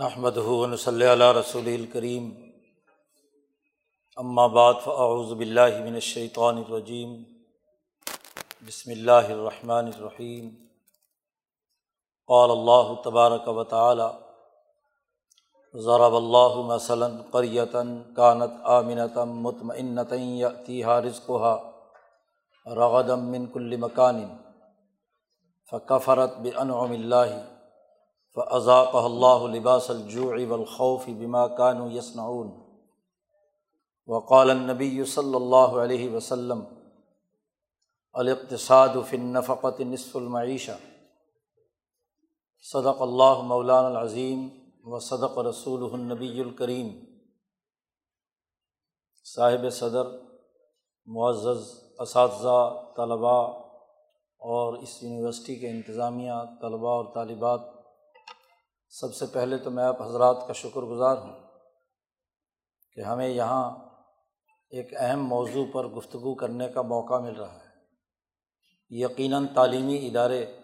نحمد ہُون صلی اللہ رسول الکریم بعد فاعوذ باللہ من الشیطان الرجیم بسم اللہ الرحمن الرحیم قال اللہ تبارک و تعالی ضرب اللہ مثلاً قریتاً کانت آمنتم مطمئنۃ یأتیہا رزقها رغدا من کل مکان فکفرت بانعم اللہ فضاق اللہ لباس الجوع والخوف بما کانو یسنعون وقال النبی صلی اللہ علیہ وسلم الاقتصاد فی النفقت نصف المعیشہ صدق اللہ مولان العظیم و صدق رسول النبی الکریم. صاحب صدر، معزز، اساتذہ، طلباء اور اس یونیورسٹی کے انتظامیہ، طلباء اور طالبات سب سے پہلے تو میں آپ حضرات کا شکر گزار ہوں کہ ہمیں یہاں ایک اہم موضوع پر گفتگو کرنے کا موقع مل رہا ہے۔ یقیناً تعلیمی ادارے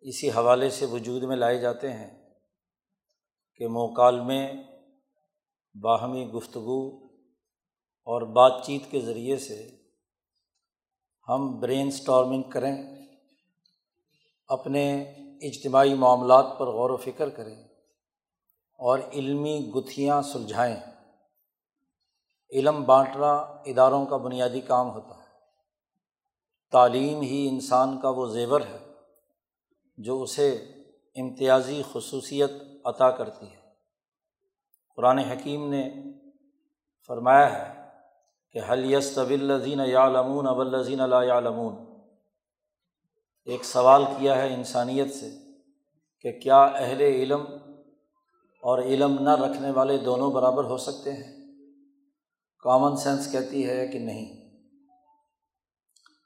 اسی حوالے سے وجود میں لائے جاتے ہیں کہ مکالمے باہمی گفتگو اور بات چیت کے ذریعے سے ہم برین اسٹارمنگ کریں، اپنے اجتماعی معاملات پر غور و فکر کریں اور علمی گتھیاں سلجھائیں۔ علم بانٹنا اداروں کا بنیادی کام ہوتا ہے۔ تعلیم ہی انسان کا وہ زیور ہے جو اسے امتیازی خصوصیت عطا کرتی ہے۔ قرآن حکیم نے فرمایا ہے کہ حل یس الزین یا لمون اب الزین اللہ لمون ایک سوال کیا ہے انسانیت سے کہ کیا اہل علم اور علم نہ رکھنے والے دونوں برابر ہو سکتے ہیں؟ کامن سینس کہتی ہے کہ نہیں۔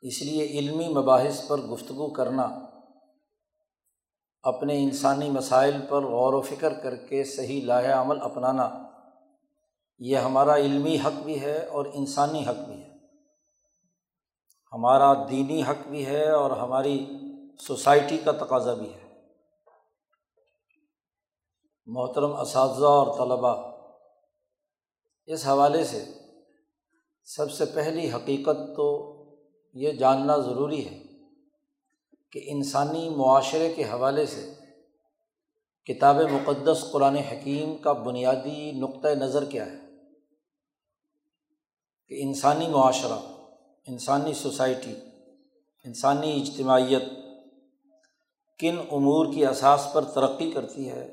اس لیے علمی مباحث پر گفتگو کرنا، اپنے انسانی مسائل پر غور و فکر کر کے صحیح لاہ عمل اپنانا، یہ ہمارا علمی حق بھی ہے اور انسانی حق بھی ہے۔ ہمارا دینی حق بھی ہے اور ہماری سوسائٹی کا تقاضا بھی ہے۔ محترم اساتذہ اور طلباء، اس حوالے سے سب سے پہلی حقیقت تو یہ جاننا ضروری ہے کہ انسانی معاشرے کے حوالے سے کتاب مقدس قرآن حکیم کا بنیادی نقطۂ نظر کیا ہے کہ انسانی معاشرہ انسانی سوسائٹی، انسانی اجتماعیت کن امور کی اساس پر ترقی کرتی ہے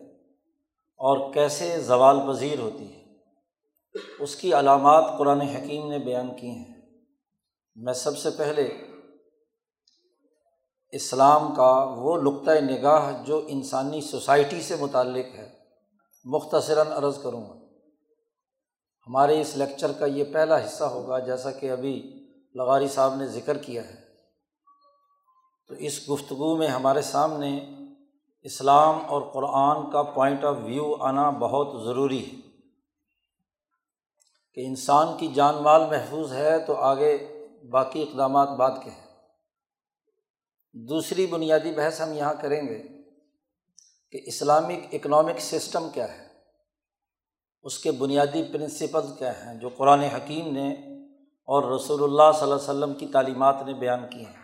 اور کیسے زوال پذیر ہوتی ہے۔ اس کی علامات قرآن حکیم نے بیان کی ہیں۔ میں سب سے پہلے اسلام کا وہ نقطۂ نگاہ جو انسانی سوسائٹی سے متعلق ہے، مختصراً عرض کروں گا۔ ہمارے اس لیکچر کا یہ پہلا حصہ ہوگا، جیسا کہ ابھی لغاری صاحب نے ذکر کیا ہے۔ تو اس گفتگو میں ہمارے سامنے اسلام اور قرآن کا پوائنٹ آف ویو آنا بہت ضروری ہے۔ کہ انسان کی جان مال محفوظ ہے تو آگے باقی اقدامات بات کے ہیں۔ دوسری بنیادی بحث ہم یہاں کریں گے کہ اسلامک اکنامک سسٹم کیا ہے۔ اس کے بنیادی پرنسپل کیا ہیں جو قرآن حکیم نے اور رسول اللہ صلی اللہ و وسلم کی تعلیمات نے بیان کی ہیں۔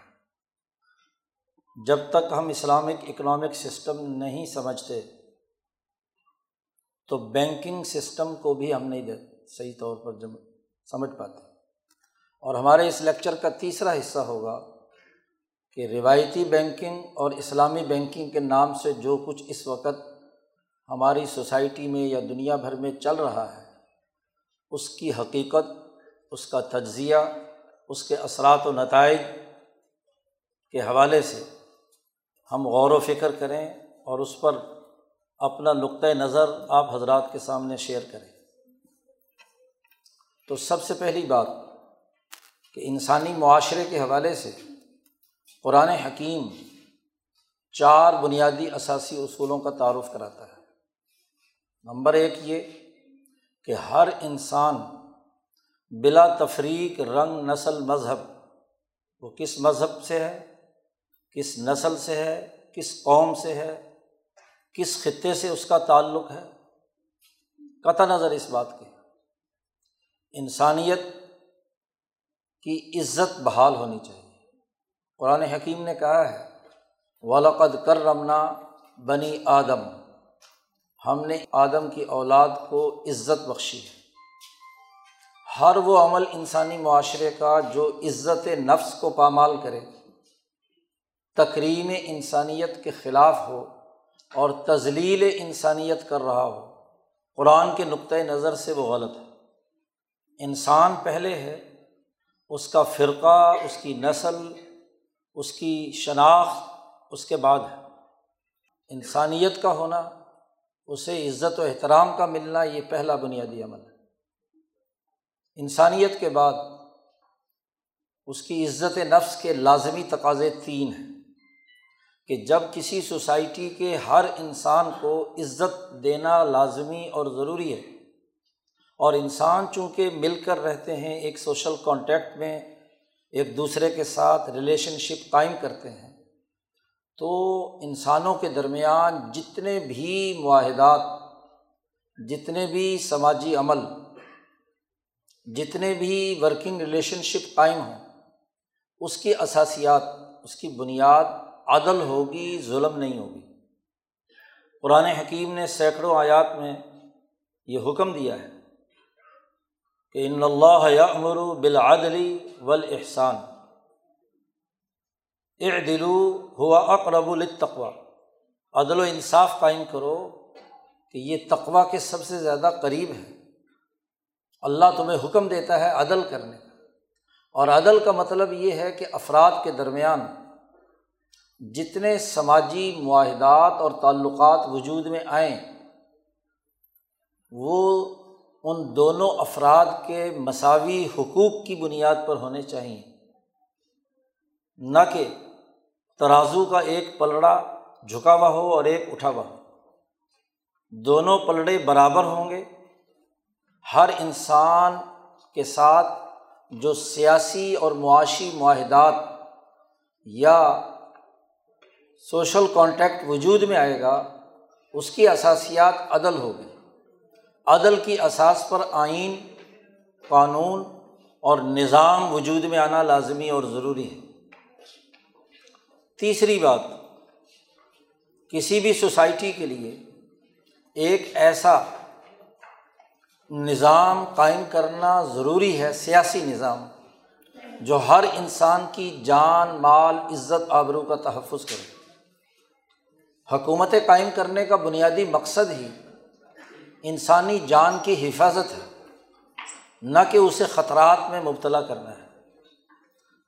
جب تک ہم اسلامک اکنامک سسٹم نہیں سمجھتے، تو بینکنگ سسٹم کو بھی ہم نہیں دے صحیح طور پر جب سمجھ پاتے۔ اور ہمارے اس لیکچر کا تیسرا حصہ ہوگا کہ روایتی بینکنگ اور اسلامی بینکنگ کے نام سے جو کچھ اس وقت ہماری سوسائٹی میں یا دنیا بھر میں چل رہا ہے، اس کی حقیقت اس کا تجزیہ، اس کے اثرات و نتائج کے حوالے سے ہم غور و فکر کریں اور اس پر اپنا نقطۂ نظر آپ حضرات کے سامنے شیئر کریں۔ تو سب سے پہلی بات کہ انسانی معاشرے کے حوالے سے قرآن حکیم چار بنیادی اثاثی اصولوں کا تعارف کراتا ہے۔ نمبر ایک یہ کہ ہر انسان بلا تفریق رنگ نسل مذہب۔ وہ کس مذہب سے ہے؟ کس نسل سے ہے؟ کس قوم سے ہے؟ کس خطے سے اس کا تعلق ہے؟ قطع نظر اس بات کے۔ انسانیت کی عزت بحال ہونی چاہیے۔ قرآن حکیم نے کہا ہے والد کر رمنا بنی آدم۔ ہم نے آدم کی اولاد کو عزت بخشی ہے۔ ہر وہ عمل انسانی معاشرے کا جو عزت نفس کو پامال کرے تقریم انسانیت کے خلاف ہو اور تزلیل انسانیت کر رہا ہو۔ قرآن کے نقطۂ نظر سے وہ غلط ہے۔ انسان پہلے ہے، اس کا فرقہ، اس کی نسل، اس کی شناخت، اس کے بعد ہے۔ انسانیت کا ہونا، اسے عزت و احترام کا ملنا، یہ پہلا بنیادی عمل ہے۔ انسانیت کے بعد اس کی عزت نفس کے لازمی تقاضے تین ہیں کہ جب کسی سوسائٹی کے ہر انسان کو عزت دینا لازمی اور ضروری ہے اور انسان چونکہ مل کر رہتے ہیں ایک سوشل کانٹیکٹ میں، ایک دوسرے کے ساتھ ریلیشن شپ قائم کرتے ہیں، تو انسانوں کے درمیان جتنے بھی معاہدات، جتنے بھی سماجی عمل جتنے بھی ورکنگ ریلیشن شپ قائم ہوں، اس کی اثاسیات اس کی بنیاد عدل ہوگی، ظلم نہیں ہوگی۔ قرآن حکیم نے سینکڑوں آیات میں یہ حکم دیا ہے کہ ان اللہ یامر بالعدلی والاحسان اعدلو، ہوا اقرب التقوا عدل و انصاف قائم کرو کہ یہ تقوا کے سب سے زیادہ قریب ہے۔ اللہ تمہیں حکم دیتا ہے عدل کرنے۔ کا اور عدل کا مطلب یہ ہے کہ افراد کے درمیان جتنے سماجی معاہدات اور تعلقات وجود میں آئیں، وہ ان دونوں افراد کے مساوی حقوق کی بنیاد پر ہونے چاہئیں۔ نہ کہ ترازو کا ایک پلڑا جھکا ہوا ہو اور ایک اٹھا ہوا ہو۔ دونوں پلڑے برابر ہوں گے۔ ہر انسان کے ساتھ جو سیاسی اور معاشی معاہدات یا سوشل کانٹیکٹ وجود میں آئے گا، اس کی اثاسیات عدل ہوگی عدل کی اساس پر آئین، قانون اور نظام وجود میں آنا لازمی اور ضروری ہے۔ تیسری بات، کسی بھی سوسائٹی کے لیے ایک ایسا نظام قائم کرنا ضروری ہے، سیاسی نظام، جو ہر انسان کی جان، مال، عزت، آبرو کا تحفظ کرے۔ حکومت قائم کرنے کا بنیادی مقصد ہی انسانی جان کی حفاظت ہے، نہ کہ اسے خطرات میں مبتلا کرنا ہے۔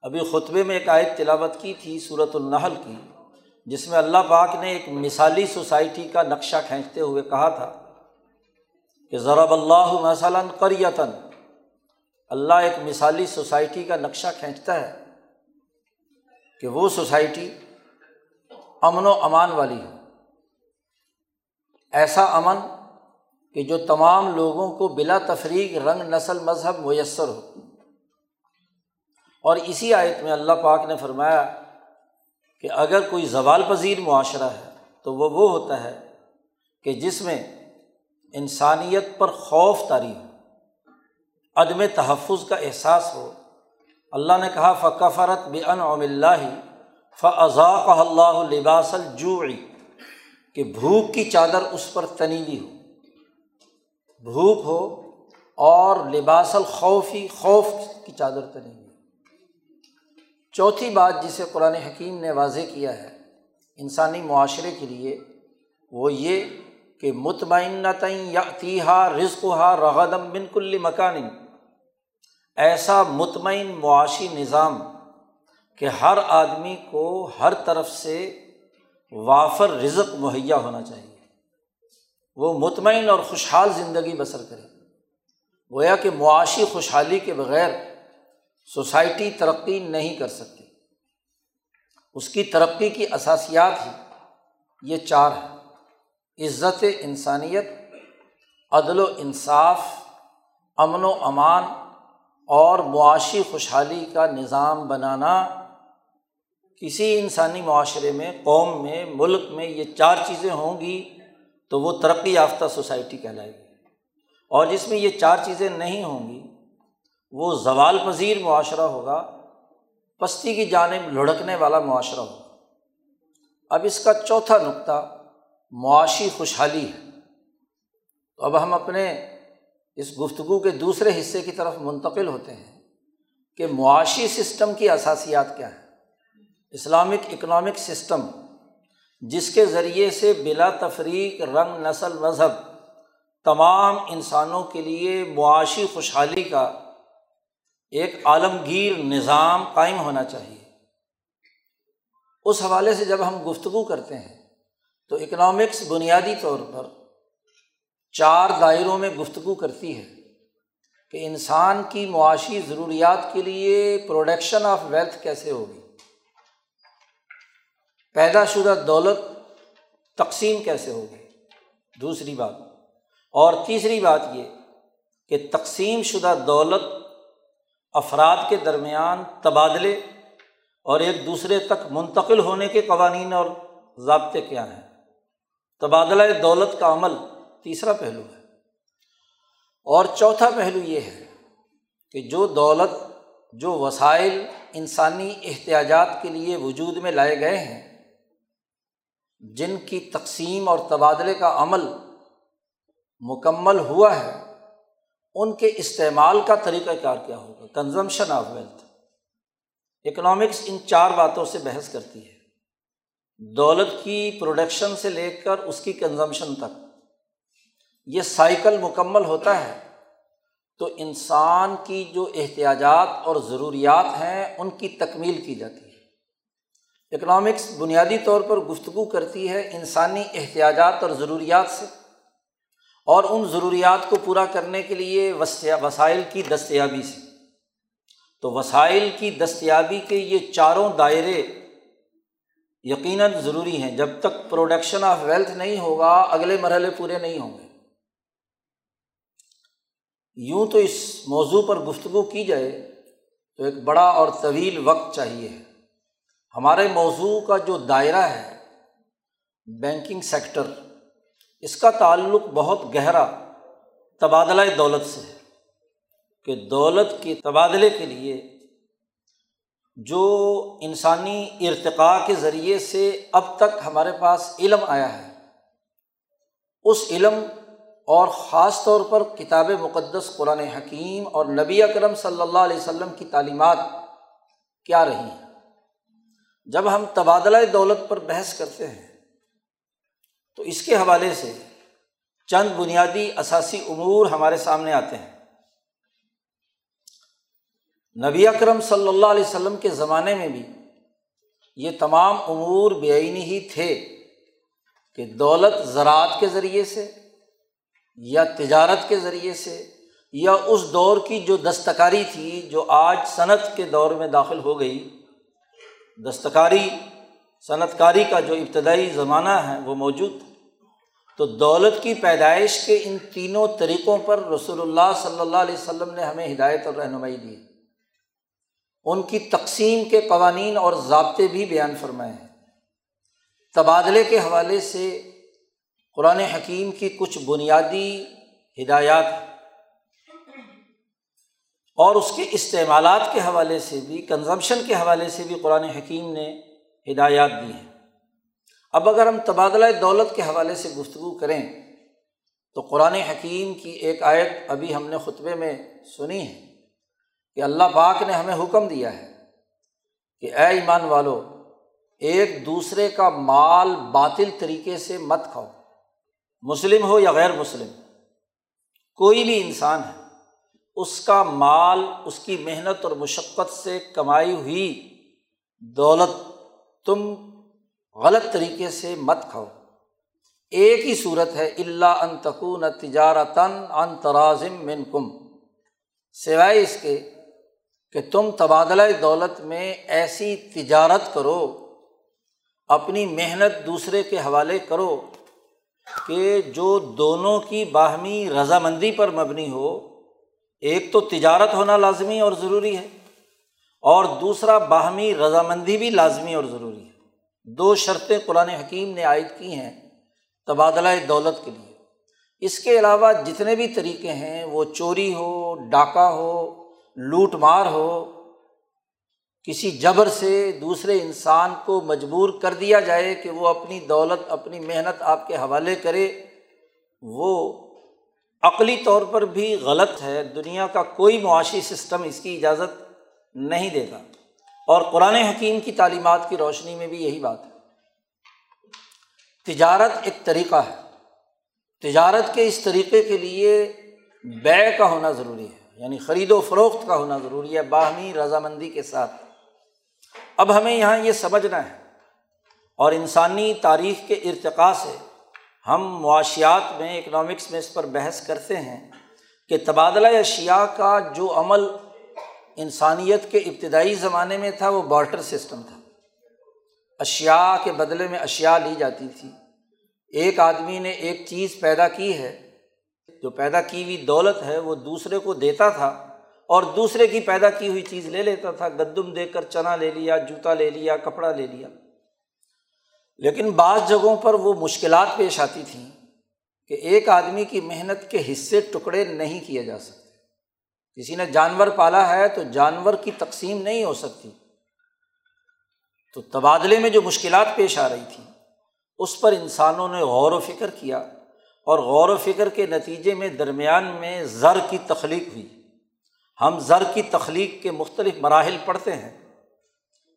ابھی خطبے میں ایک آیت تلاوت کی تھی صورت النحل کی، جس میں اللہ پاک نے ایک مثالی سوسائٹی کا نقشہ کھینچتے ہوئے کہا تھا۔ کہ ضرب اللہ مثلاً قریتاً، اللہ ایک مثالی سوسائٹی کا نقشہ کھینچتا ہے کہ وہ سوسائٹی امن و امان والی ہو۔ ایسا امن کہ جو تمام لوگوں کو بلا تفریق رنگ، نسل، مذہب میسر ہو۔ اور اسی آیت میں اللہ پاک نے فرمایا کہ اگر کوئی زوال پذیر معاشرہ ہے تو وہ وہ ہوتا ہے کہ جس میں انسانیت پر خوف طاری ہو، عدم تحفظ کا احساس ہو۔ اللہ نے کہا فقفرت بے ان اللہ فضاق اللہ لباس الجوعی کہ بھوک کی چادر اس پر تنیلی ہو۔ بھوک ہو اور لباس الخوفی، خوف کی چادر تنیلی چوتھی بات جسے قرآن حکیم نے واضح کیا ہے، انسانی معاشرے کے لیے، وہ یہ کہ مطمئن تعین رزق ہا رغدم بن کل مکان۔ ایسا مطمئن معاشی نظام کہ ہر آدمی کو ہر طرف سے وافر رزق مہیا ہونا چاہیے۔ وہ مطمئن اور خوشحال زندگی بسر کرے۔ گویا کہ معاشی خوشحالی کے بغیر سوسائٹی ترقی نہیں کر سکتی۔ اس کی ترقی کی اثاسیات ہی یہ چار ہیں۔ عزت انسانیت، عدل و انصاف، امن و امان اور معاشی خوشحالی کا نظام بنانا، کسی انسانی معاشرے میں، قوم میں، ملک میں یہ چار چیزیں ہوں گی تو وہ ترقی یافتہ سوسائٹی کہلائے گی۔ اور جس میں یہ چار چیزیں نہیں ہوں گی، وہ زوال پذیر معاشرہ ہوگا، پستی کی جانب لڑکنے والا معاشرہ ہوگا۔ اب اس کا چوتھا نقطہ معاشی خوشحالی ہے۔ تو اب ہم اپنے اس گفتگو کے دوسرے حصے کی طرف منتقل ہوتے ہیں کہ معاشی سسٹم کی اثاسیات کیا ہیں۔ اسلامک اکنامک سسٹم، جس کے ذریعے سے بلا تفریق رنگ نسل مذہب تمام انسانوں کے لیے معاشی خوشحالی کا ایک عالمگیر نظام قائم ہونا چاہیے۔ اس حوالے سے جب ہم گفتگو کرتے ہیں تو اکنامکس بنیادی طور پر چار دائروں میں گفتگو کرتی ہے کہ انسان کی معاشی ضروریات کے لیے پروڈکشن آف ویلتھ کیسے ہوگی؟ پیدا شدہ دولت تقسیم کیسے ہوگی؟ دوسری بات۔ اور تیسری بات یہ کہ تقسیم شدہ دولت افراد کے درمیان تبادلے اور ایک دوسرے تک منتقل ہونے کے قوانین اور ضابطے کیا ہیں؟ تبادلہ دولت کا عمل تیسرا پہلو ہے۔ اور چوتھا پہلو یہ ہے کہ جو دولت، جو وسائل انسانی احتیاجات کے لیے وجود میں لائے گئے ہیں، جن کی تقسیم اور تبادلے کا عمل مکمل ہوا ہے، ان کے استعمال کا طریقہ کار کیا ہوگا؟ کنزمپشن آف ویلتھ اکنامکس ان چار باتوں سے بحث کرتی ہے۔ دولت کی پروڈکشن سے لے کر اس کی کنزمپشن تک۔ یہ سائیکل مکمل ہوتا ہے۔ تو انسان کی جو احتیاجات اور ضروریات ہیں، ان کی تکمیل کی جاتی ہے۔ اکنامکس بنیادی طور پر گفتگو کرتی ہے انسانی احتیاجات اور ضروریات سے۔ اور ان ضروریات کو پورا کرنے کے لیے وسائل کی دستیابی سے۔ تو وسائل کی دستیابی کے یہ چاروں دائرے یقیناً ضروری ہیں۔ جب تک پروڈکشن آف ویلتھ نہیں ہوگا، اگلے مرحلے پورے نہیں ہوں گے۔ یوں تو اس موضوع پر گفتگو کی جائے تو ایک بڑا اور طویل وقت چاہیے۔ ہمارے موضوع کا جو دائرہ ہے، بینکنگ سیکٹر، اس کا تعلق بہت گہرا تبادلہ دولت سے ہے کہ دولت کے تبادلے کے لیے جو انسانی ارتقاء کے ذریعے سے اب تک ہمارے پاس علم آیا ہے، اس علم اور خاص طور پر کتاب مقدس قرآن حکیم اور نبی اکرم صلی اللہ علیہ وسلم کی تعلیمات کیا رہی ہیں؟ جب ہم تبادلہ دولت پر بحث کرتے ہیں، تو اس کے حوالے سے چند بنیادی اثاثی امور ہمارے سامنے آتے ہیں۔ نبی اکرم صلی اللہ علیہ وسلم کے زمانے میں بھی یہ تمام امور بےآنی ہی تھے کہ دولت زراعت کے ذریعے سے یا تجارت کے ذریعے سے یا اس دور کی جو دستکاری تھی جو آج صنعت کے دور میں داخل ہو گئی، دستکاری صنعت کاری کا جو ابتدائی زمانہ ہے وہ موجود تھا تو دولت کی پیدائش کے ان تینوں طریقوں پر رسول اللہ صلی اللہ علیہ وسلم نے ہمیں ہدایت اور رہنمائی دی۔ ان کی تقسیم کے قوانین اور ضابطے بھی بیان فرمائے ہیں۔ تبادلے کے حوالے سے قرآن حکیم کی کچھ بنیادی ہدایات اور اس کے استعمالات کے حوالے سے بھی کنزمپشن کے حوالے سے بھی قرآن حکیم نے ہدایات دی ہیں۔ اب اگر ہم تبادلہ دولت کے حوالے سے گفتگو کریں، تو قرآن حکیم کی ایک آیت ابھی ہم نے خطبے میں سنی ہے۔ کہ اللہ پاک نے ہمیں حکم دیا ہے کہ اے ایمان والو، ایک دوسرے کا مال باطل طریقے سے مت کھاؤ، مسلم ہو یا غیر مسلم، کوئی بھی انسان ہے، اس کا مال، اس کی محنت اور مشقت سے کمائی ہوئی دولت تم غلط طریقے سے مت کھاؤ۔ ایک ہی صورت ہے اللہ ان تکون تجارتاً ان ترازم من کم سوائے اس کے کہ تم تبادلہ دولت میں ایسی تجارت کرو، اپنی محنت دوسرے کے حوالے کرو کہ جو دونوں کی باہمی رضامندی پر مبنی ہو، ایک تو تجارت ہونا لازمی اور ضروری ہے اور دوسرا باہمی رضامندی بھی لازمی اور ضروری ہے۔ دو شرطیں قرآن حکیم نے عائد کی ہیں تبادلہ دولت کے لیے۔ اس کے علاوہ جتنے بھی طریقے ہیں، وہ چوری ہو، ڈاکہ ہو لوٹ مار ہو، کسی جبر سے دوسرے انسان کو مجبور کر دیا جائے کہ وہ اپنی دولت، اپنی محنت آپ کے حوالے کرے، وہ عقلی طور پر بھی غلط ہے۔ دنیا کا کوئی معاشی سسٹم اس کی اجازت نہیں دے گا۔ اور قرآن حکیم کی تعلیمات کی روشنی میں بھی یہی بات ہے۔ تجارت ایک طریقہ ہے۔ تجارت کے اس طریقے کے لیے بے کا ہونا ضروری ہے۔ یعنی خرید و فروخت کا ہونا ضروری ہے، باہمی رضامندی کے ساتھ۔ اب ہمیں یہاں یہ سمجھنا ہے اور انسانی تاریخ کے ارتقاء سے ہم معاشیات میں اکنامکس میں اس پر بحث کرتے ہیں کہ تبادلہ اشیاء کا جو عمل انسانیت کے ابتدائی زمانے میں تھا، وہ بارٹر سسٹم تھا۔ اشیا کے بدلے میں اشیا لی جاتی تھی۔ ایک آدمی نے ایک چیز پیدا کی ہے جو پیدا کی ہوئی دولت ہے وہ دوسرے کو دیتا تھا اور دوسرے کی پیدا کی ہوئی چیز لے لیتا تھا گدم دے کر چنا لے لیا، جوتا لے لیا، کپڑا لے لیا۔ لیکن بعض جگہوں پر وہ مشکلات پیش آتی تھیں کہ ایک آدمی کی محنت کے حصے ٹکڑے نہیں کیے جا سکتے۔ کسی نے جانور پالا ہے تو جانور کی تقسیم نہیں ہو سکتی۔ تو تبادلے میں جو مشکلات پیش آ رہی تھیں، اس پر انسانوں نے غور و فکر کیا۔ اور غور و فکر کے نتیجے میں درمیان میں زر کی تخلیق ہوئی۔ ہم زر کی تخلیق کے مختلف مراحل پڑھتے ہیں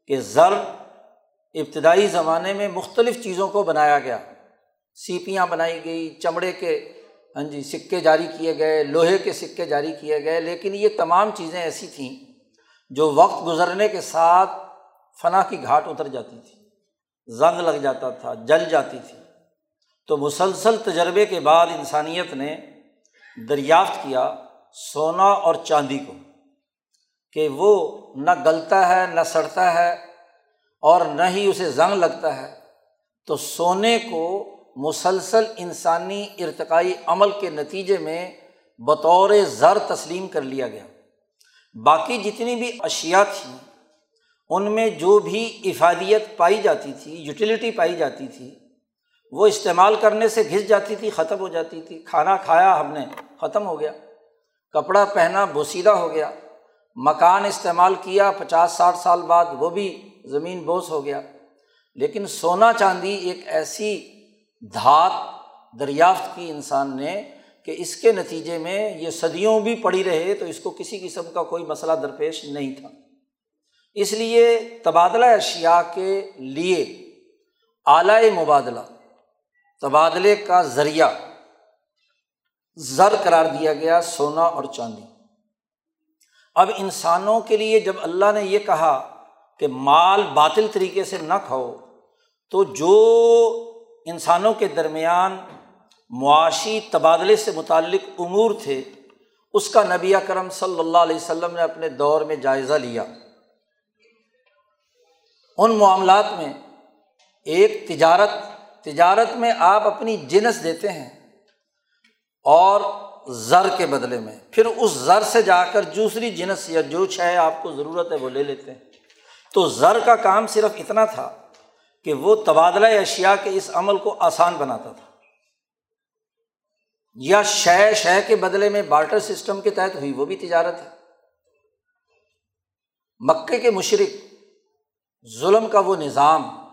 کہ زر ابتدائی زمانے میں مختلف چیزوں کو بنایا گیا۔ سیپیاں بنائی گئی، چمڑے کے ہاں جی سکے جاری کیے گئے، لوہے کے سکے جاری کیے گئے، لیکن یہ تمام چیزیں ایسی تھیں جو وقت گزرنے کے ساتھ فنا کی گھاٹ اتر جاتی تھی۔ زنگ لگ جاتا تھا، جل جاتی تھی۔ تو مسلسل تجربے کے بعد انسانیت نے دریافت کیا سونا اور چاندی کو کہ وہ نہ گلتا ہے، نہ سڑتا ہے اور نہ ہی اسے زنگ لگتا ہے۔ تو سونے کو مسلسل انسانی ارتقائی عمل کے نتیجے میں بطور زر تسلیم کر لیا گیا۔ باقی جتنی بھی اشیا تھیں، ان میں جو بھی افادیت پائی جاتی تھی، یوٹیلیٹی پائی جاتی تھی وہ استعمال کرنے سے گھس جاتی تھی، ختم ہو جاتی تھی۔ کھانا کھایا ہم نے، ختم ہو گیا۔ کپڑا پہنا بوسیدہ ہو گیا۔ مکان استعمال کیا پچاس ساٹھ سال بعد، وہ بھی زمین بوس ہو گیا۔ لیکن سونا چاندی ایک ایسی دھات دریافت کی انسان نے کہ اس کے نتیجے میں یہ صدیوں بھی پڑی رہے تو اس کو کسی قسم کا کوئی مسئلہ درپیش نہیں تھا۔ اس لیے تبادلہ اشیا کے لیے اعلی مبادلہ تبادلے کا ذریعہ زر قرار دیا گیا سونا اور چاندی۔ اب انسانوں کے لیے جب اللہ نے یہ کہا کہ مال باطل طریقے سے نہ کھاؤ، تو جو انسانوں کے درمیان معاشی تبادلے سے متعلق امور تھے، اس کا نبی کرم صلی اللہ علیہ وسلم نے اپنے دور میں جائزہ لیا۔ ان معاملات میں ایک تجارت تجارت میں آپ اپنی جنس دیتے ہیں اور زر کے بدلے میں۔ پھر اس زر سے جا کر دوسری جنس یا جو شے آپ کو ضرورت ہے وہ لے لیتے ہیں۔ تو زر کا کام صرف اتنا تھا کہ وہ تبادلہ اشیا کے اس عمل کو آسان بناتا تھا۔ یا شے شے کے بدلے میں بارٹر سسٹم کے تحت ہوئی، وہ بھی تجارت ہے۔ مکے کے مشرق ظلم کا وہ نظام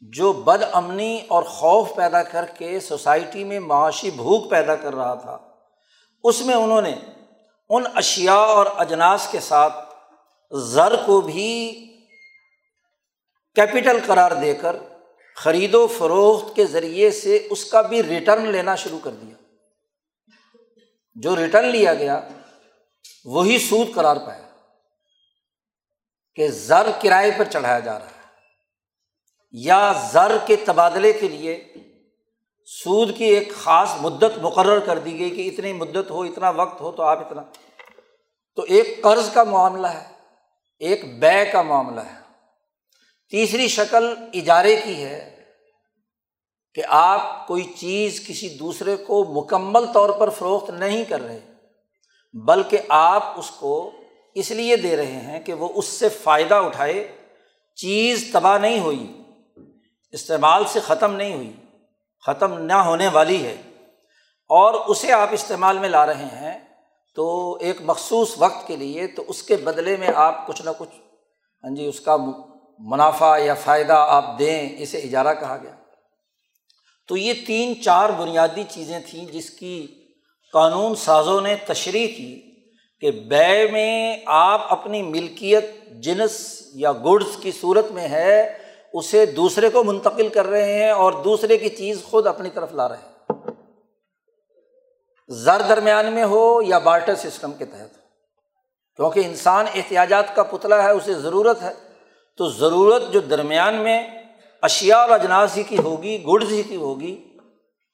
جو بد امنی اور خوف پیدا کر کے سوسائٹی میں معاشی بھوک پیدا کر رہا تھا، اس میں انہوں نے ان اشیا اور اجناس کے ساتھ زر کو بھی کیپٹل قرار دے کر خرید و فروخت کے ذریعے سے اس کا بھی ریٹرن لینا شروع کر دیا۔ جو ریٹرن لیا گیا، وہی سود قرار پایا کہ زر کرائے پر چڑھایا جا رہا ہے۔ یا زر کے تبادلے کے لیے سود کی ایک خاص مدت مقرر کر دی گئی کہ اتنی مدت ہو، اتنا وقت ہو تو آپ اتنا۔ تو ایک قرض کا معاملہ ہے، ایک بے کا معاملہ ہے۔ تیسری شکل اجارے کی ہے کہ آپ کوئی چیز کسی دوسرے کو مکمل طور پر فروخت نہیں کر رہے، بلکہ آپ اس کو اس لیے دے رہے ہیں کہ وہ اس سے فائدہ اٹھائے، چیز تباہ نہیں ہوئی۔ استعمال سے ختم نہیں ہوئی، ختم نہ ہونے والی ہے۔ اور اسے آپ استعمال میں لا رہے ہیں تو ایک مخصوص وقت کے لیے تو اس کے بدلے میں آپ کچھ نہ کچھ ہاں جی اس کا منافع یا فائدہ آپ دیں، اسے اجارہ کہا گیا۔ تو یہ تین چار بنیادی چیزیں تھیں جس کی قانون سازوں نے تشریح کی کہ بے میں آپ اپنی ملکیت جنس یا گڈس کی صورت میں ہے اسے دوسرے کو منتقل کر رہے ہیں اور دوسرے کی چیز خود اپنی طرف لا رہے ہیں۔ زر درمیان میں ہو یا بارٹر سسٹم کے تحت۔ کیونکہ انسان احتیاجات کا پتلا ہے، اسے ضرورت ہے۔ تو ضرورت جو درمیان میں اشیا اور اجناس ہی کی ہوگی، گڈز ہی کی ہوگی،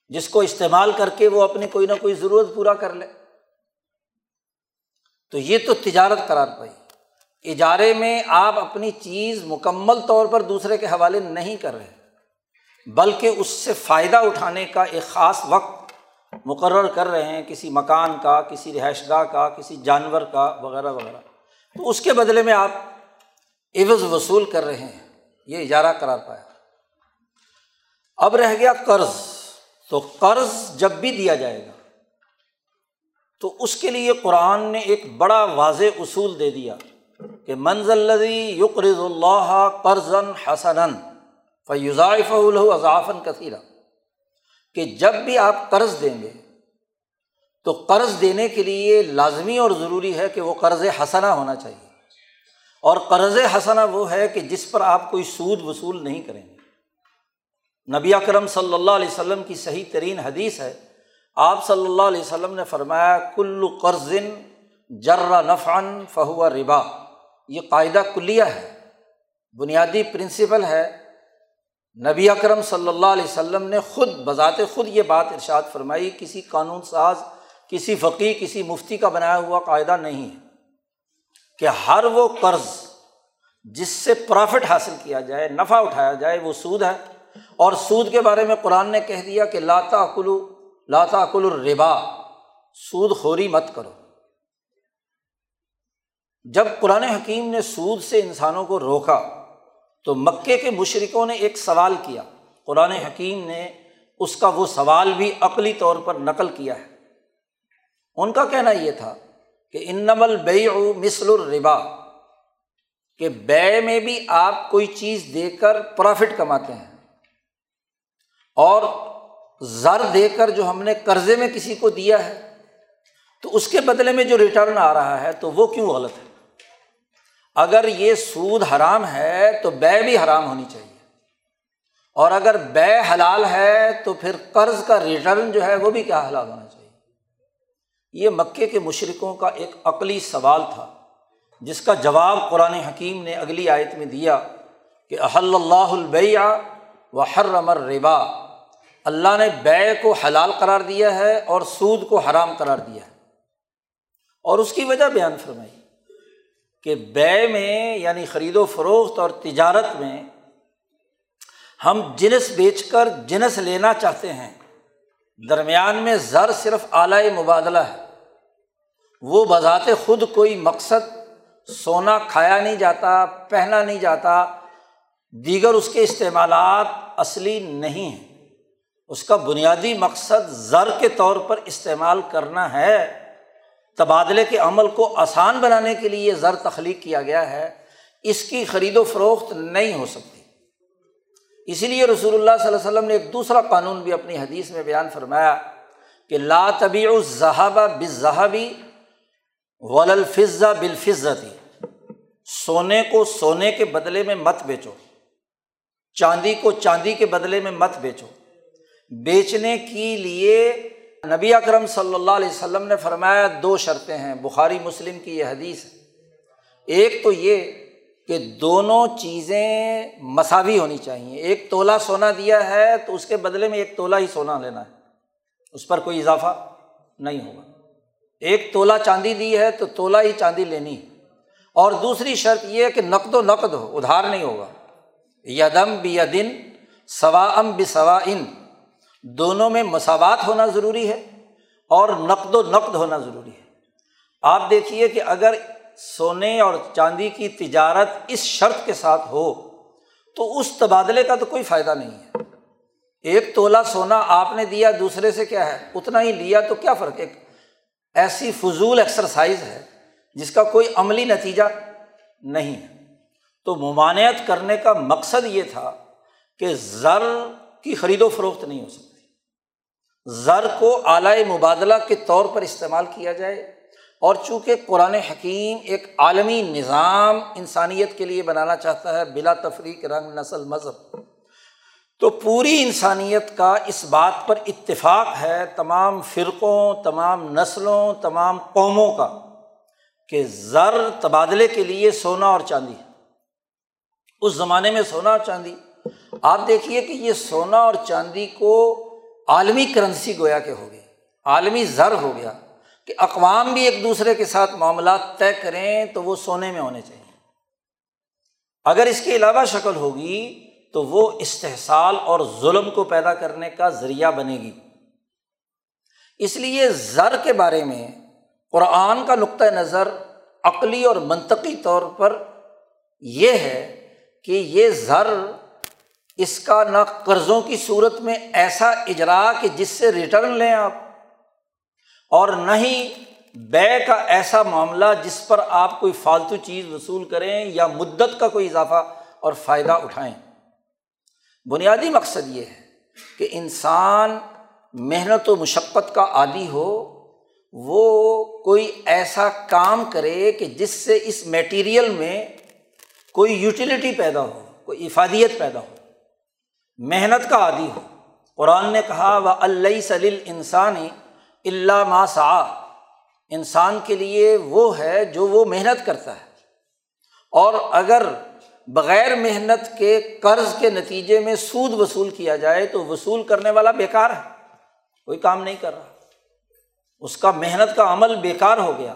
جس کو استعمال کر کے وہ اپنی کوئی نہ کوئی ضرورت پورا کر لے۔ تو یہ تو تجارت قرار پائی۔ اجارے میں آپ اپنی چیز مکمل طور پر دوسرے کے حوالے نہیں کر رہے، بلکہ اس سے فائدہ اٹھانے کا ایک خاص وقت مقرر کر رہے ہیں، کسی مکان کا، کسی رہائش گاہ کا، کسی جانور کا، وغیرہ وغیرہ۔ تو اس کے بدلے میں آپ عوض وصول کر رہے ہیں، یہ اجارہ قرار پایا۔ اب رہ گیا قرض، تو قرض جب بھی دیا جائے گا، تو اس کے لیے قرآن نے ایک بڑا واضح اصول دے دیا۔ کہ منزل یقرض اللہ قرض حسن فیوزائف اضافن کثیرہ۔ کہ جب بھی آپ قرض دیں گے، تو قرض دینے کے لیے لازمی اور ضروری ہے کہ وہ قرض حسنا ہونا چاہیے۔ اور قرض حسنا وہ ہے کہ جس پر آپ کوئی سود وصول نہیں کریں گے۔ نبی اکرم صلی اللہ علیہ وسلم کی صحیح ترین حدیث ہے۔ آپ صلی اللہ علیہ وسلم نے فرمایا، کل قرض جرا نفعن فہو ربا۔ یہ قاعدہ کلیہ ہے، بنیادی پرنسپل ہے۔ نبی اکرم صلی اللہ علیہ وسلم نے خود، بذات خود یہ بات ارشاد فرمائی، کسی قانون ساز، کسی فقی، کسی مفتی کا بنایا ہوا قاعدہ نہیں ہے کہ ہر وہ قرض جس سے پرافٹ حاصل کیا جائے، نفع اٹھایا جائے، وہ سود ہے۔ اور سود کے بارے میں قرآن نے کہہ دیا کہ لاتا کلو لاتا کل الربا، سود خوری مت کرو۔ جب قرآن حکیم نے سود سے انسانوں کو روکا، تو مکے کے مشرقوں نے ایک سوال کیا۔ قرآن حکیم نے اس کا وہ سوال بھی عقلی طور پر نقل کیا ہے۔ ان کا کہنا یہ تھا کہ ان نمل بے مثل الربا، کہ بے میں بھی آپ کوئی چیز دے کر پرافٹ کماتے ہیں۔ اور زر دے کر جو ہم نے قرضے میں کسی کو دیا ہے، تو اس کے بدلے میں جو ریٹرن آ رہا ہے، تو وہ کیوں غلط ہے؟ اگر یہ سود حرام ہے تو بے بھی حرام ہونی چاہیے۔ اور اگر بے حلال ہے تو پھر قرض کا ریٹرن جو ہے وہ بھی کیا حلال ہونا چاہیے۔ یہ مکے کے مشرقوں کا ایک عقلی سوال تھا، جس کا جواب قرآن حکیم نے اگلی آیت میں دیا کہ احل اللہ البیا و حرمر ربا اللہ نے بے کو حلال قرار دیا ہے اور سود کو حرام قرار دیا ہے۔ اور اس کی وجہ بیان فرمائی۔ کہ بے میں یعنی خرید و فروخت اور تجارت میں ہم جنس بیچ کر جنس لینا چاہتے ہیں۔ درمیان میں زر صرف اعلی مبادلہ ہے۔ وہ بذات خود کوئی مقصد سونا کھایا نہیں جاتا، پہنا نہیں جاتا، دیگر اس کے استعمالات اصلی نہیں ہیں۔ اس کا بنیادی مقصد زر کے طور پر استعمال کرنا ہے۔ تبادلے کے عمل کو آسان بنانے کے لیے زر تخلیق کیا گیا ہے، اس کی خرید و فروخت نہیں ہو سکتی۔ اسی لیے رسول اللہ صلی اللہ علیہ وسلم نے ایک دوسرا قانون بھی اپنی حدیث میں بیان فرمایا کہ لا طبی الظہبہ بظہبی ولفظہ بالفظتی سونے کو سونے کے بدلے میں مت بیچو، چاندی کو چاندی کے بدلے میں مت بیچو۔ بیچنے کے لیے نبی اکرم صلی اللہ علیہ وسلم نے فرمایا دو شرطیں ہیں۔ بخاری مسلم کی یہ حدیث ہے۔ ایک تو یہ کہ دونوں چیزیں مساوی ہونی چاہیے۔ ایک تولا سونا دیا ہے تو اس کے بدلے میں ایک تولا ہی سونا لینا ہے۔ اس پر کوئی اضافہ نہیں ہوگا۔ ایک تولا چاندی دی ہے تو تولا ہی چاندی لینی ہے۔ اور دوسری شرط یہ کہ نقد و نقد ہو، ادھار نہیں ہوگا۔ یدم بی دن سوا ام بِ سوا ان دونوں میں مساوات ہونا ضروری ہے اور نقد و نقد ہونا ضروری ہے۔ آپ دیکھیے کہ اگر سونے اور چاندی کی تجارت اس شرط کے ساتھ ہو، تو اس تبادلے کا تو کوئی فائدہ نہیں ہے۔ ایک تولا سونا آپ نے دیا، دوسرے سے کیا ہے؟ اتنا ہی لیا تو کیا فرق؟ ہے ایسی فضول ایکسرسائز ہے جس کا کوئی عملی نتیجہ نہیں ہے۔ تو ممانعت کرنے کا مقصد یہ تھا کہ زر کی خرید و فروخت نہیں ہو سکتی۔ زر کو اعلی مبادلہ کے طور پر استعمال کیا جائے اور چونکہ قرآن حکیم ایک عالمی نظام انسانیت کے لیے بنانا چاہتا ہے بلا تفریق رنگ، نسل، مذہب، تو پوری انسانیت کا اس بات پر اتفاق ہے تمام فرقوں، تمام نسلوں، تمام قوموں کا کہ زر تبادلے کے لیے سونا اور چاندی اس زمانے میں سونا اور چاندی، آپ دیکھیے کہ یہ سونا اور چاندی کو عالمی کرنسی گویا کہ ہو گئی عالمی زر ہو گیا کہ اقوام بھی ایک دوسرے کے ساتھ معاملات طے کریں تو وہ سونے میں ہونے چاہیے۔ اگر اس کے علاوہ شکل ہوگی تو وہ استحصال اور ظلم کو پیدا کرنے کا ذریعہ بنے گی۔ اس لیے زر کے بارے میں قرآن کا نقطۂ نظر عقلی اور منطقی طور پر یہ ہے کہ یہ زر اس کا نہ قرضوں کی صورت میں ایسا اجرا کہ جس سے ریٹرن لیں آپ، اور نہ ہی بے کا ایسا معاملہ جس پر آپ کوئی فالتو چیز وصول کریں یا مدت کا کوئی اضافہ اور فائدہ اٹھائیں۔ بنیادی مقصد یہ ہے کہ انسان محنت و مشقت کا عادی ہو، وہ کوئی ایسا کام کرے کہ جس سے اس میٹیریل میں کوئی یوٹیلیٹی پیدا ہو، کوئی افادیت پیدا ہو۔ محنت کا عادی ہو۔ قرآن نے کہا وہ اللہ سلیل انسانی اللہ ما سا انسان کے لیے وہ ہے جو وہ محنت کرتا ہے۔ اور اگر بغیر محنت کے قرض کے نتیجے میں سود وصول کیا جائے، تو وصول کرنے والا بیکار ہے۔ کوئی کام نہیں کر رہا۔ اس کا محنت کا عمل بیکار ہو گیا۔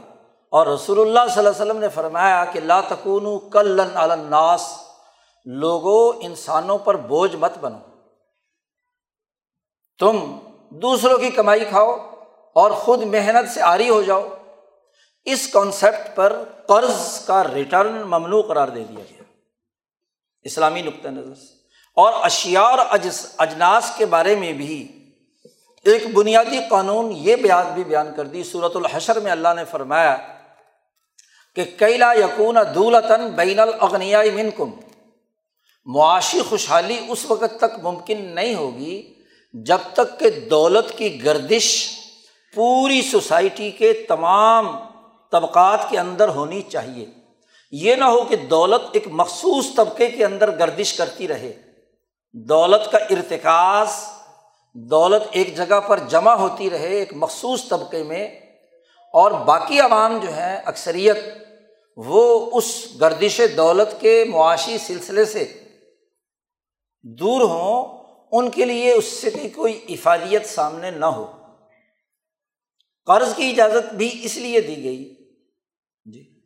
اور رسول اللہ صلی اللہ علیہ وسلم نے فرمایا کہ لا تکون کل الناس۔ لوگوں انسانوں پر بوجھ مت بنو۔ تم دوسروں کی کمائی کھاؤ اور خود محنت سے آری ہو جاؤ۔ اس کانسیپٹ پر قرض کا ریٹرن ممنوع قرار دے دیا گیا۔ اسلامی نقطۂ نظر سے۔ اور اشیا اور اجناس کے بارے میں بھی ایک بنیادی قانون یہ بیان بھی بیان کر دی۔ صورت الحشر میں اللہ نے فرمایا کہ کیلا یقون دولتاً بین الاغنیا من کم معاشی خوشحالی اس وقت تک ممکن نہیں ہوگی جب تک کہ دولت کی گردش پوری سوسائٹی کے تمام طبقات کے اندر ہونی چاہیے۔ یہ نہ ہو کہ دولت ایک مخصوص طبقے کے اندر گردش کرتی رہے۔ دولت کا ارتکاز، دولت ایک جگہ پر جمع ہوتی رہے ایک مخصوص طبقے میں، اور باقی عوام جو ہیں، اکثریت، وہ اس گردش دولت کے معاشی سلسلے سے دور ہوں، ان کے لیے اس سے بھی کوئی افادیت سامنے نہ ہو۔ قرض کی اجازت بھی اس لیے دی گئی جی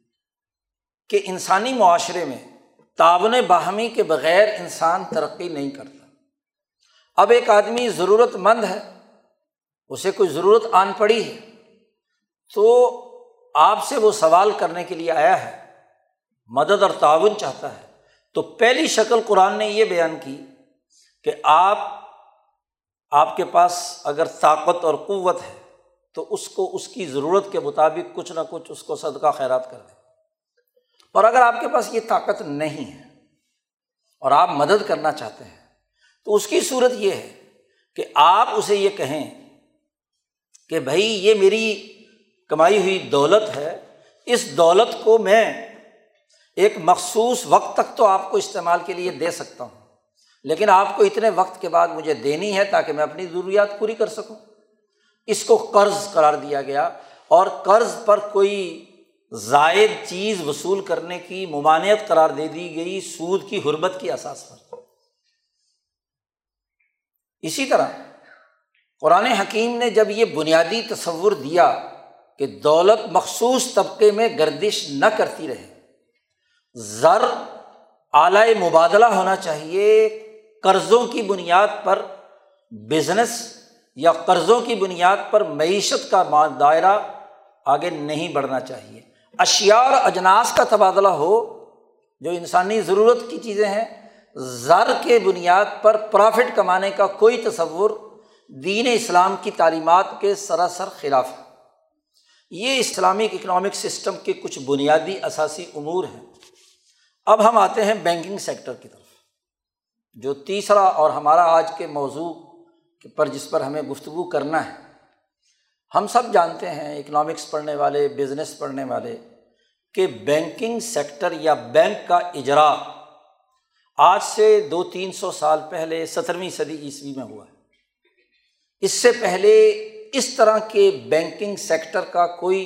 کہ انسانی معاشرے میں تعاون باہمی کے بغیر انسان ترقی نہیں کرتا۔ اب ایک آدمی ضرورت مند ہے، اسے کوئی ضرورت آن پڑی ہے، تو آپ سے وہ سوال کرنے کے لیے آیا ہے، مدد اور تعاون چاہتا ہے۔ تو پہلی شکل قرآن نے یہ بیان کی کہ آپ آپ کے پاس اگر طاقت اور قوت ہے تو اس کو، اس کی ضرورت کے مطابق کچھ نہ کچھ اس کو صدقہ خیرات کر دیں۔ اور اگر آپ کے پاس یہ طاقت نہیں ہے اور آپ مدد کرنا چاہتے ہیں تو اس کی صورت یہ ہے کہ آپ اسے یہ کہیں کہ بھائی یہ میری کمائی ہوئی دولت ہے، اس دولت کو میں ایک مخصوص وقت تک تو آپ کو استعمال کے لیے دے سکتا ہوں۔ لیکن آپ کو اتنے وقت کے بعد مجھے دینی ہے تاکہ میں اپنی ضروریات پوری کر سکوں۔ اس کو قرض قرار دیا گیا اور قرض پر کوئی زائد چیز وصول کرنے کی ممانعت قرار دے دی گئی سود کی حربت کی اثاث پر۔ اسی طرح قرآن حکیم نے جب یہ بنیادی تصور دیا کہ دولت مخصوص طبقے میں گردش نہ کرتی رہے، زر اعلی مبادلہ ہونا چاہیے قرضوں کی بنیاد پر بزنس یا قرضوں کی بنیاد پر معیشت کا دائرہ آگے نہیں بڑھنا چاہیے۔ اشیا اور اجناس کا تبادلہ ہو، جو انسانی ضرورت کی چیزیں ہیں، زر کے بنیاد پر پرافٹ کمانے کا کوئی تصور دین اسلام کی تعلیمات کے سراسر خلاف ہے۔ یہ اسلامک اکنامک سسٹم کے کچھ بنیادی اثاثی امور ہیں۔ اب ہم آتے ہیں بینکنگ سیکٹر کی طرف۔ جو تیسرا اور ہمارا آج کے موضوع پر جس پر ہمیں گفتگو کرنا ہے، ہم سب جانتے ہیں اکنامکس پڑھنے والے بزنس پڑھنے والے، کہ بینکنگ سیکٹر یا بینک کا اجرا آج سے دو تین سو سال پہلے سترویں صدی عیسوی میں ہوا ہے۔ اس سے پہلے اس طرح کے بینکنگ سیکٹر کا کوئی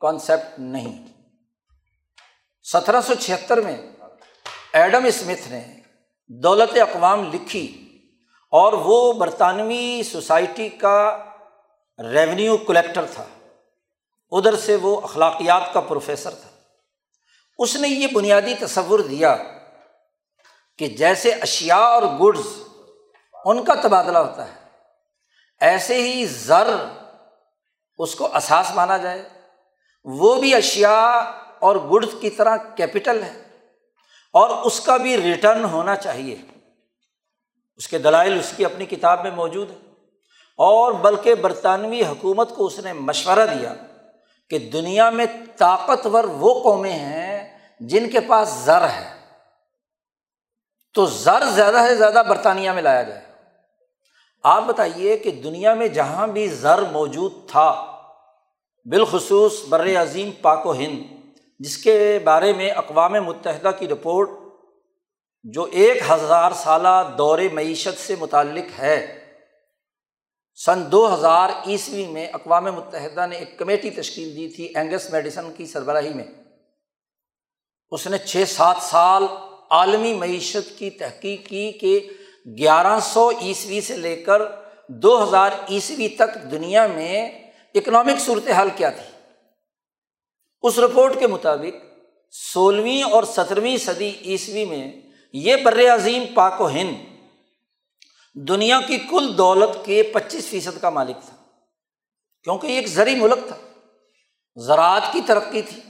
کانسیپٹ نہیں۔ سترہ سو چھہتر میں ایڈم اسمتھ نے دولت اقوام لکھی اور وہ برطانوی سوسائٹی کا ریونیو کلیکٹر تھا۔ ادھر سے وہ اخلاقیات کا پروفیسر تھا۔ اس نے یہ بنیادی تصور دیا کہ جیسے اشیا اور گڈز ان کا تبادلہ ہوتا ہے، ایسے ہی زر اس کو اساس مانا جائے۔ وہ بھی اشیا اور گڈز کی طرح کیپٹل ہے اور اس کا بھی ریٹرن ہونا چاہیے۔ اس کے دلائل اس کی اپنی کتاب میں موجود ہے اور بلکہ برطانوی حکومت کو اس نے مشورہ دیا کہ دنیا میں طاقتور وہ قومیں ہیں جن کے پاس زر ہے۔ تو زر زیادہ سے زیادہ برطانیہ میں لایا جائے۔ آپ بتائیے کہ دنیا میں جہاں بھی زر موجود تھا، بالخصوص بر عظیم پاک و ہند جس کے بارے میں اقوام متحدہ کی رپورٹ جو ایک ہزار سالہ دور معیشت سے متعلق ہے۔ سن دو ہزار عیسوی میں اقوام متحدہ نے ایک کمیٹی تشکیل دی تھی اینگس میڈیسن کی سربراہی میں۔ اس نے چھ سات سال عالمی معیشت کی تحقیق کی کہ گیارہ سو عیسوی سے لے کر دو ہزار عیسوی تک دنیا میں اکنامک صورت حال کیا تھی۔ اس رپورٹ کے مطابق سولہویں اور سترویں صدی عیسوی میں یہ بر عظیم پاک و ہند دنیا کی کل دولت کے پچیس فیصد کا مالک تھا، کیونکہ یہ ایک زرعی ملک تھا۔ زراعت کی ترقی تھی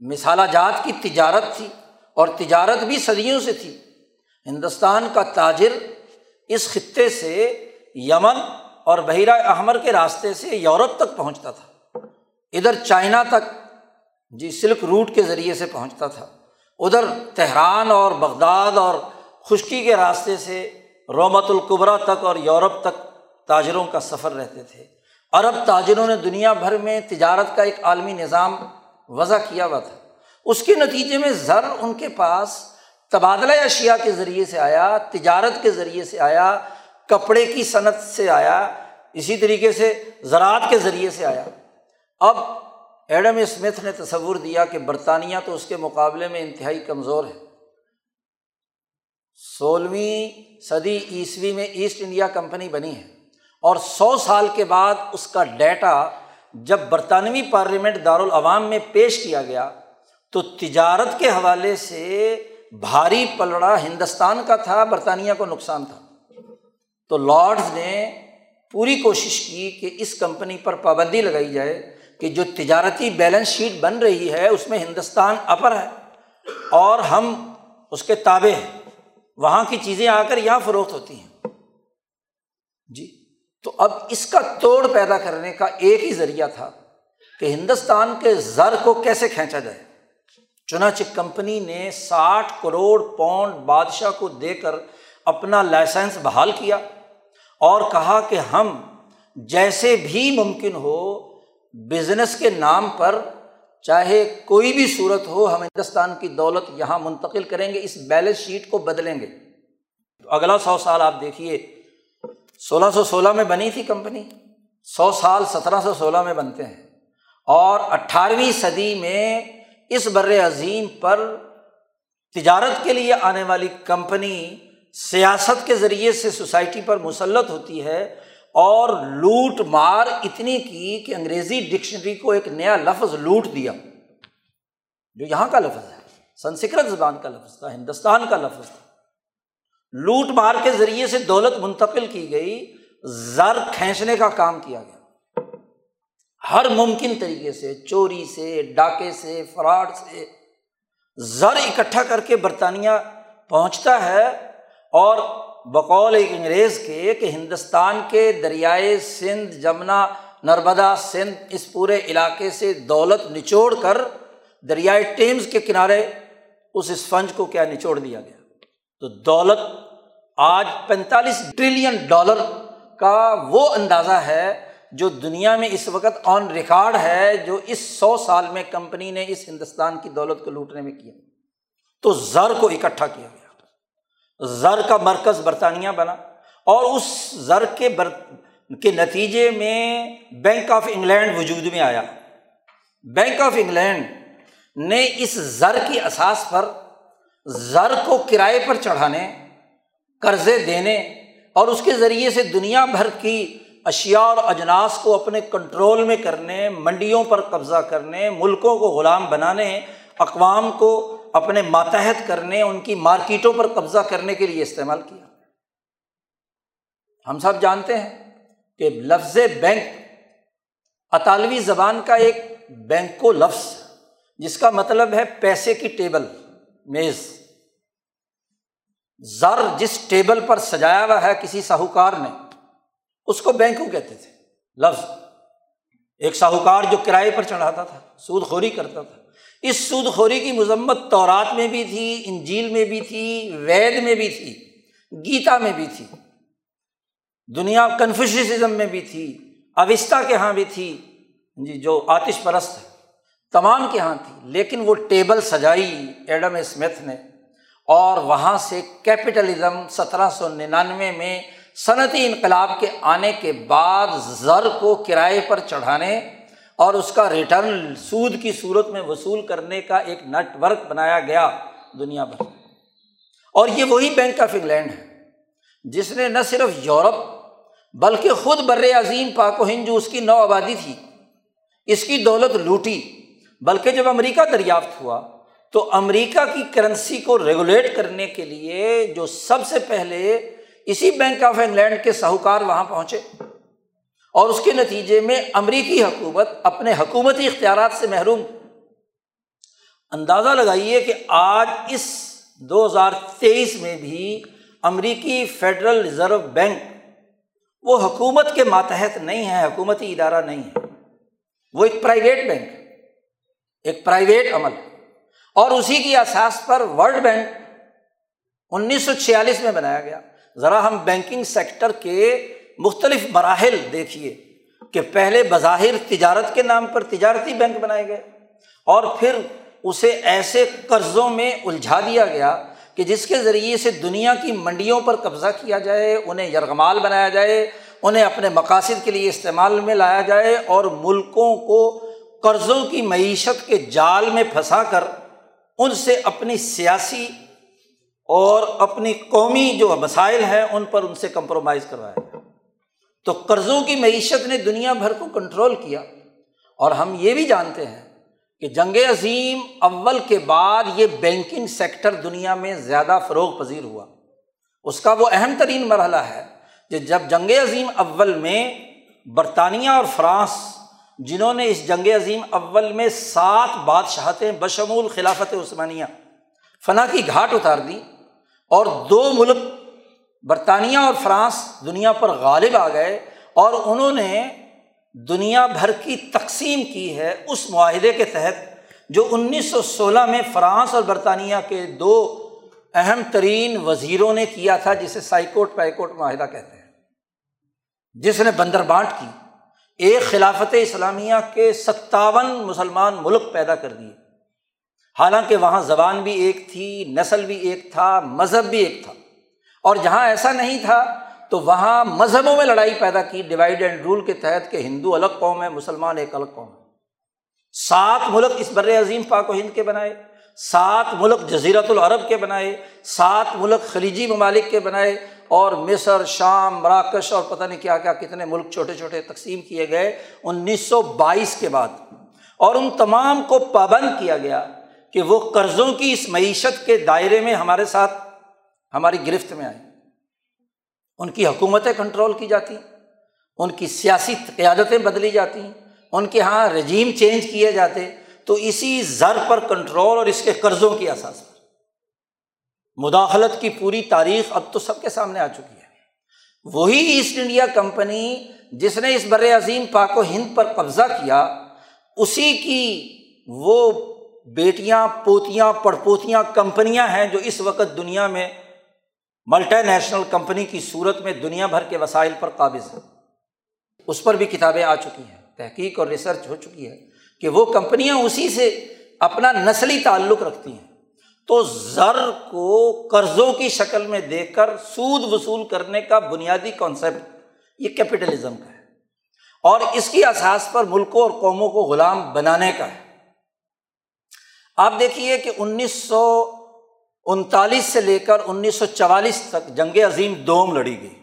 مثالہ جات کی تجارت تھی اور تجارت بھی صدیوں سے تھی۔ ہندوستان کا تاجر اس خطے سے یمن اور بحیرہ احمر کے راستے سے یورپ تک پہنچتا تھا۔ ادھر چائنا تک جی سلک روٹ کے ذریعے سے پہنچتا تھا۔ ادھر تہران اور بغداد اور خشکی کے راستے سے رومت القبرا تک اور یورپ تک تاجروں کا سفر رہتے تھے۔ عرب تاجروں نے دنیا بھر میں تجارت کا ایک عالمی نظام وضع کیا ہوا تھا۔ اس کے نتیجے میں زر ان کے پاس تبادلہ اشیا کے ذریعے سے آیا، تجارت کے ذریعے سے آیا، کپڑے کی صنعت سے آیا، اسی طریقے سے زراعت کے ذریعے سے آیا۔ اب ایڈم اسمتھ نے تصور دیا کہ برطانیہ تو اس کے مقابلے میں انتہائی کمزور ہے۔ سولہویں صدی عیسوی میں ایسٹ انڈیا کمپنی بنی ہے اور سو سال کے بعد اس کا ڈیٹا جب برطانوی پارلیمنٹ دارالعوام میں پیش کیا گیا تو تجارت کے حوالے سے بھاری پلڑا ہندوستان کا تھا، برطانیہ کو نقصان تھا۔ تو لارڈز نے پوری کوشش کی کہ اس کمپنی پر پابندی لگائی جائے کہ جو تجارتی بیلنس شیٹ بن رہی ہے، اس میں ہندوستان اپر ہے اور ہم اس کے تابے ہیں۔ وہاں کی چیزیں آ کر یہاں فروخت ہوتی ہیں۔ جی تو اب اس کا توڑ پیدا کرنے کا ایک ہی ذریعہ تھا کہ ہندوستان کے زر کو کیسے کھینچا جائے۔ چنانچہ کمپنی نے ساٹھ کروڑ پاؤنڈ بادشاہ کو دے کر اپنا لائسنس بحال کیا اور کہا کہ ہم جیسے بھی ممکن ہو بزنس کے نام پر چاہے کوئی بھی صورت ہو، ہم ہندوستان کی دولت یہاں منتقل کریں گے، اس بیلنس شیٹ کو بدلیں گے۔ اگلا سو سال آپ دیکھیے، سولہ سو سولہ میں بنی تھی کمپنی۔ سو سال سترہ سو سولہ میں بنتے ہیں۔ اور اٹھارہویں صدی میں اس بر عظیم پر تجارت کے لیے آنے والی کمپنی سیاست کے ذریعے سے سوسائٹی پر مسلط ہوتی ہے۔ اور لوٹ مار اتنی کی کہ انگریزی ڈکشنری کو ایک نیا لفظ لوٹ دیا۔ جو یہاں کا لفظ ہے، سنسکرت زبان کا لفظ تھا، ہندوستان کا لفظ تھا۔ لوٹ مار کے ذریعے سے دولت منتقل کی گئی، زر کھینچنے کا کام کیا گیا۔ ہر ممکن طریقے سے، چوری سے، ڈاکے سے، فراڈ سے زر اکٹھا کر کے برطانیہ پہنچتا ہے اور بقول ایک انگریز کے کہ ہندوستان کے دریائے سندھ، جمنا، نرمدا سندھ اس پورے علاقے سے دولت نچوڑ کر دریائے ٹیمز کے کنارے اس اسفنج کو کیا نچوڑ دیا گیا؟ تو دولت آج پینتالیس ٹریلین ڈالر کا وہ اندازہ ہے جو دنیا میں اس وقت آن ریکارڈ ہے، جو اس سو سال میں کمپنی نے اس ہندوستان کی دولت کو لوٹنے میں کیا۔ تو زر کو اکٹھا کیا گیا۔ زر کا مرکز برطانیہ بنا اور اس زر کے بر کے نتیجے میں بینک آف انگلینڈ وجود میں آیا۔ بینک آف انگلینڈ نے اس زر کی اثاث پر زر کو کرائے پر چڑھانے، قرضے دینے اور اس کے ذریعے سے دنیا بھر کی اشیا اور اجناس کو اپنے کنٹرول میں کرنے، منڈیوں پر قبضہ کرنے، ملکوں کو غلام بنانے، اقوام کو اپنے ماتحت کرنے، ان کی مارکیٹوں پر قبضہ کرنے کے لیے استعمال کیا۔ ہم سب جانتے ہیں کہ لفظ بینک اطالوی زبان کا ایک بینکو لفظ جس کا مطلب ہے پیسے کی ٹیبل، میز۔ زر جس ٹیبل پر سجایا ہوا ہے کسی ساہوکار نے، اس کو بینکو کہتے تھے، لفظ۔ ایک ساہوکار جو کرائے پر چڑھاتا تھا، سود خوری کرتا تھا۔ اس سود خوری کی مذمت تورات میں بھی تھی، انجیل میں بھی تھی، وید میں بھی تھی، گیتا میں بھی تھی، دنیا کنفیوشزم میں بھی تھی اوستا کے یہاں بھی تھی جی جو آتش پرست ہے، تمام کے یہاں تھی، لیکن وہ ٹیبل سجائی ایڈم اسمتھ نے، اور وہاں سے کیپٹلزم سترہ سو ننانوے میں صنعتی انقلاب کے آنے کے بعد زر کو کرائے پر چڑھانے اور اس کا ریٹرن سود کی صورت میں وصول کرنے کا ایک نیٹ ورک بنایا گیا دنیا بھر اور یہ وہی بینک آف انگلینڈ ہے، جس نے نہ صرف یورپ بلکہ خود بر عظیم پاک و ہند جو اس کی نو آبادی تھی۔ اس کی دولت لوٹی، بلکہ جب امریکہ دریافت ہوا تو امریکہ کی کرنسی کو ریگولیٹ کرنے کے لیے جو سب سے پہلے اسی بینک آف انگلینڈ کے ساہوکار وہاں پہنچے۔ اور اس کے نتیجے میں امریکی حکومت اپنے حکومتی اختیارات سے محروم۔ اندازہ لگائیے کہ آج اس دو ہزار تیئیس میں بھی امریکی فیڈرل ریزرو بینک وہ حکومت کے ماتحت نہیں ہے، حکومتی ادارہ نہیں ہے۔ وہ ایک پرائیویٹ بینک ایک پرائیویٹ عمل۔ اور اسی کی اساس پر ورلڈ بینک انیس سو چھیالیس میں بنایا گیا۔ ذرا ہم بینکنگ سیکٹر کے مختلف مراحل دیکھیے کہ پہلے بظاہر تجارت کے نام پر تجارتی بینک بنائے گئے اور پھر اسے ایسے قرضوں میں الجھا دیا گیا کہ جس کے ذریعے سے دنیا کی منڈیوں پر قبضہ کیا جائے، انہیں یرغمال بنایا جائے، انہیں اپنے مقاصد کے لیے استعمال میں لایا جائے اور ملکوں کو قرضوں کی معیشت کے جال میں پھنسا کر ان سے اپنی سیاسی اور اپنی قومی جو مسائل ہیں ان پر ان سے کمپرومائز کروایا جائے تو قرضوں کی معیشت نے دنیا بھر کو کنٹرول کیا۔ اور ہم یہ بھی جانتے ہیں کہ جنگ عظیم اول کے بعد یہ بینکنگ سیکٹر دنیا میں زیادہ فروغ پذیر ہوا۔ اس کا وہ اہم ترین مرحلہ ہے کہ جب جنگ عظیم اول میں برطانیہ اور فرانس، جنہوں نے اس جنگ عظیم اول میں سات بادشاہتیں بشمول خلافت عثمانیہ، فنا کی گھاٹ اتار دی اور دو ملک برطانیہ اور فرانس دنیا پر غالب آ گئے اور انہوں نے دنیا بھر کی تقسیم کی ہے اس معاہدے کے تحت جو انیس سو سولہ میں فرانس اور برطانیہ کے دو اہم ترین وزیروں نے کیا تھا جسے سائیکوٹ پائیکوٹ معاہدہ کہتے ہیں۔ جس نے بندر بانٹ کی، ایک خلافت اسلامیہ کے ستاون مسلمان ملک پیدا کر دیے۔ حالانکہ وہاں زبان بھی ایک تھی، نسل بھی ایک تھا، مذہب بھی ایک تھا۔ اور جہاں ایسا نہیں تھا تو وہاں مذہبوں میں لڑائی پیدا کی ڈیوائڈ اینڈ رول کے تحت کہ ہندو الگ قوم ہے، مسلمان ایک الگ قوم ہے۔ سات ملک اس بر عظیم پاک و ہند کے بنائے، سات ملک جزیرت العرب کے بنائے، سات ملک خلیجی ممالک کے بنائے اور مصر، شام، مراکش اور پتہ نہیں کیا کیا کتنے ملک چھوٹے چھوٹے تقسیم کیے گئے۔ انیس سو بائیس کے بعد اور ان تمام کو پابند کیا گیا کہ وہ قرضوں کی اس معیشت کے دائرے میں ہمارے ساتھ ہماری گرفت میں آئے۔ ان کی حکومتیں کنٹرول کی جاتی ان کی سیاسی قیادتیں بدلی جاتی ان کے یہاں رجیم چینج کیے جاتے، تو اسی زر پر کنٹرول اور اس کے قرضوں کی اثاث پر۔ مداخلت کی پوری تاریخ اب تو سب کے سامنے آ چکی ہے۔ وہی ایسٹ انڈیا کمپنی جس نے اس بر عظیم پاک و ہند پر قبضہ کیا، اسی کی وہ بیٹیاں، پوتیاں، پڑپوتیاں کمپنیاں ہیں جو اس وقت دنیا میں ملٹی نیشنل کمپنی کی صورت میں دنیا بھر کے وسائل پر قابض ہیں اس پر بھی کتابیں آ چکی ہیں۔ تحقیق اور ریسرچ ہو چکی ہے کہ وہ کمپنیاں اسی سے اپنا نسلی تعلق رکھتی ہیں۔ تو زر کو قرضوں کی شکل میں دے کر سود وصول کرنے کا بنیادی کانسیپٹ یہ کیپیٹلزم کا ہے۔ اور اس کی احساس پر ملکوں اور قوموں کو غلام بنانے کا ہے۔ آپ دیکھیے کہ انیس سو انتالیس سے لے کر انیس سو چوالیس تک جنگ عظیم دوم لڑی گئی۔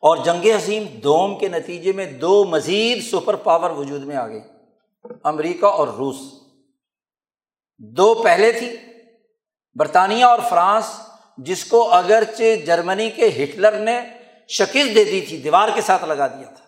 اور جنگ عظیم دوم کے نتیجے میں دو مزید سپر پاور وجود میں آ گئی۔ امریکہ اور روس۔ دو پہلے تھی۔ برطانیہ اور فرانس، جس کو اگرچہ جرمنی کے ہٹلر نے شکست دے دی تھی، دیوار کے ساتھ لگا دیا تھا۔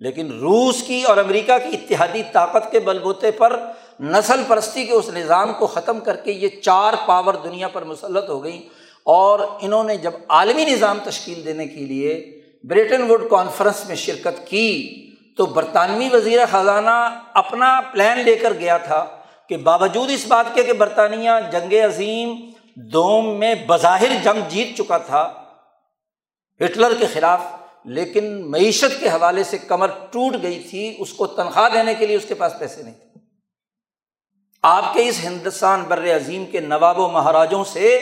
لیکن روس کی اور امریکہ کی اتحادی طاقت کے بل بوتے پر نسل پرستی کے اس نظام کو ختم کر کے یہ چار پاور دنیا پر مسلط ہو گئیں اور انہوں نے جب عالمی نظام تشکیل دینے کے لیے بریٹن ووڈ کانفرنس میں شرکت کی تو برطانوی وزیر خزانہ اپنا پلان لے کر گیا تھا کہ باوجود اس بات کے کہ برطانیہ جنگ عظیم دوم میں بظاہر جنگ جیت چکا تھا، ہٹلر کے خلاف لیکن معیشت کے حوالے سے کمر ٹوٹ گئی تھی، اس کو تنخواہ دینے کے لیے اس کے پاس پیسے نہیں تھے۔ آپ کے اس ہندوستان بر عظیم کے نواب و مہاراجوں سے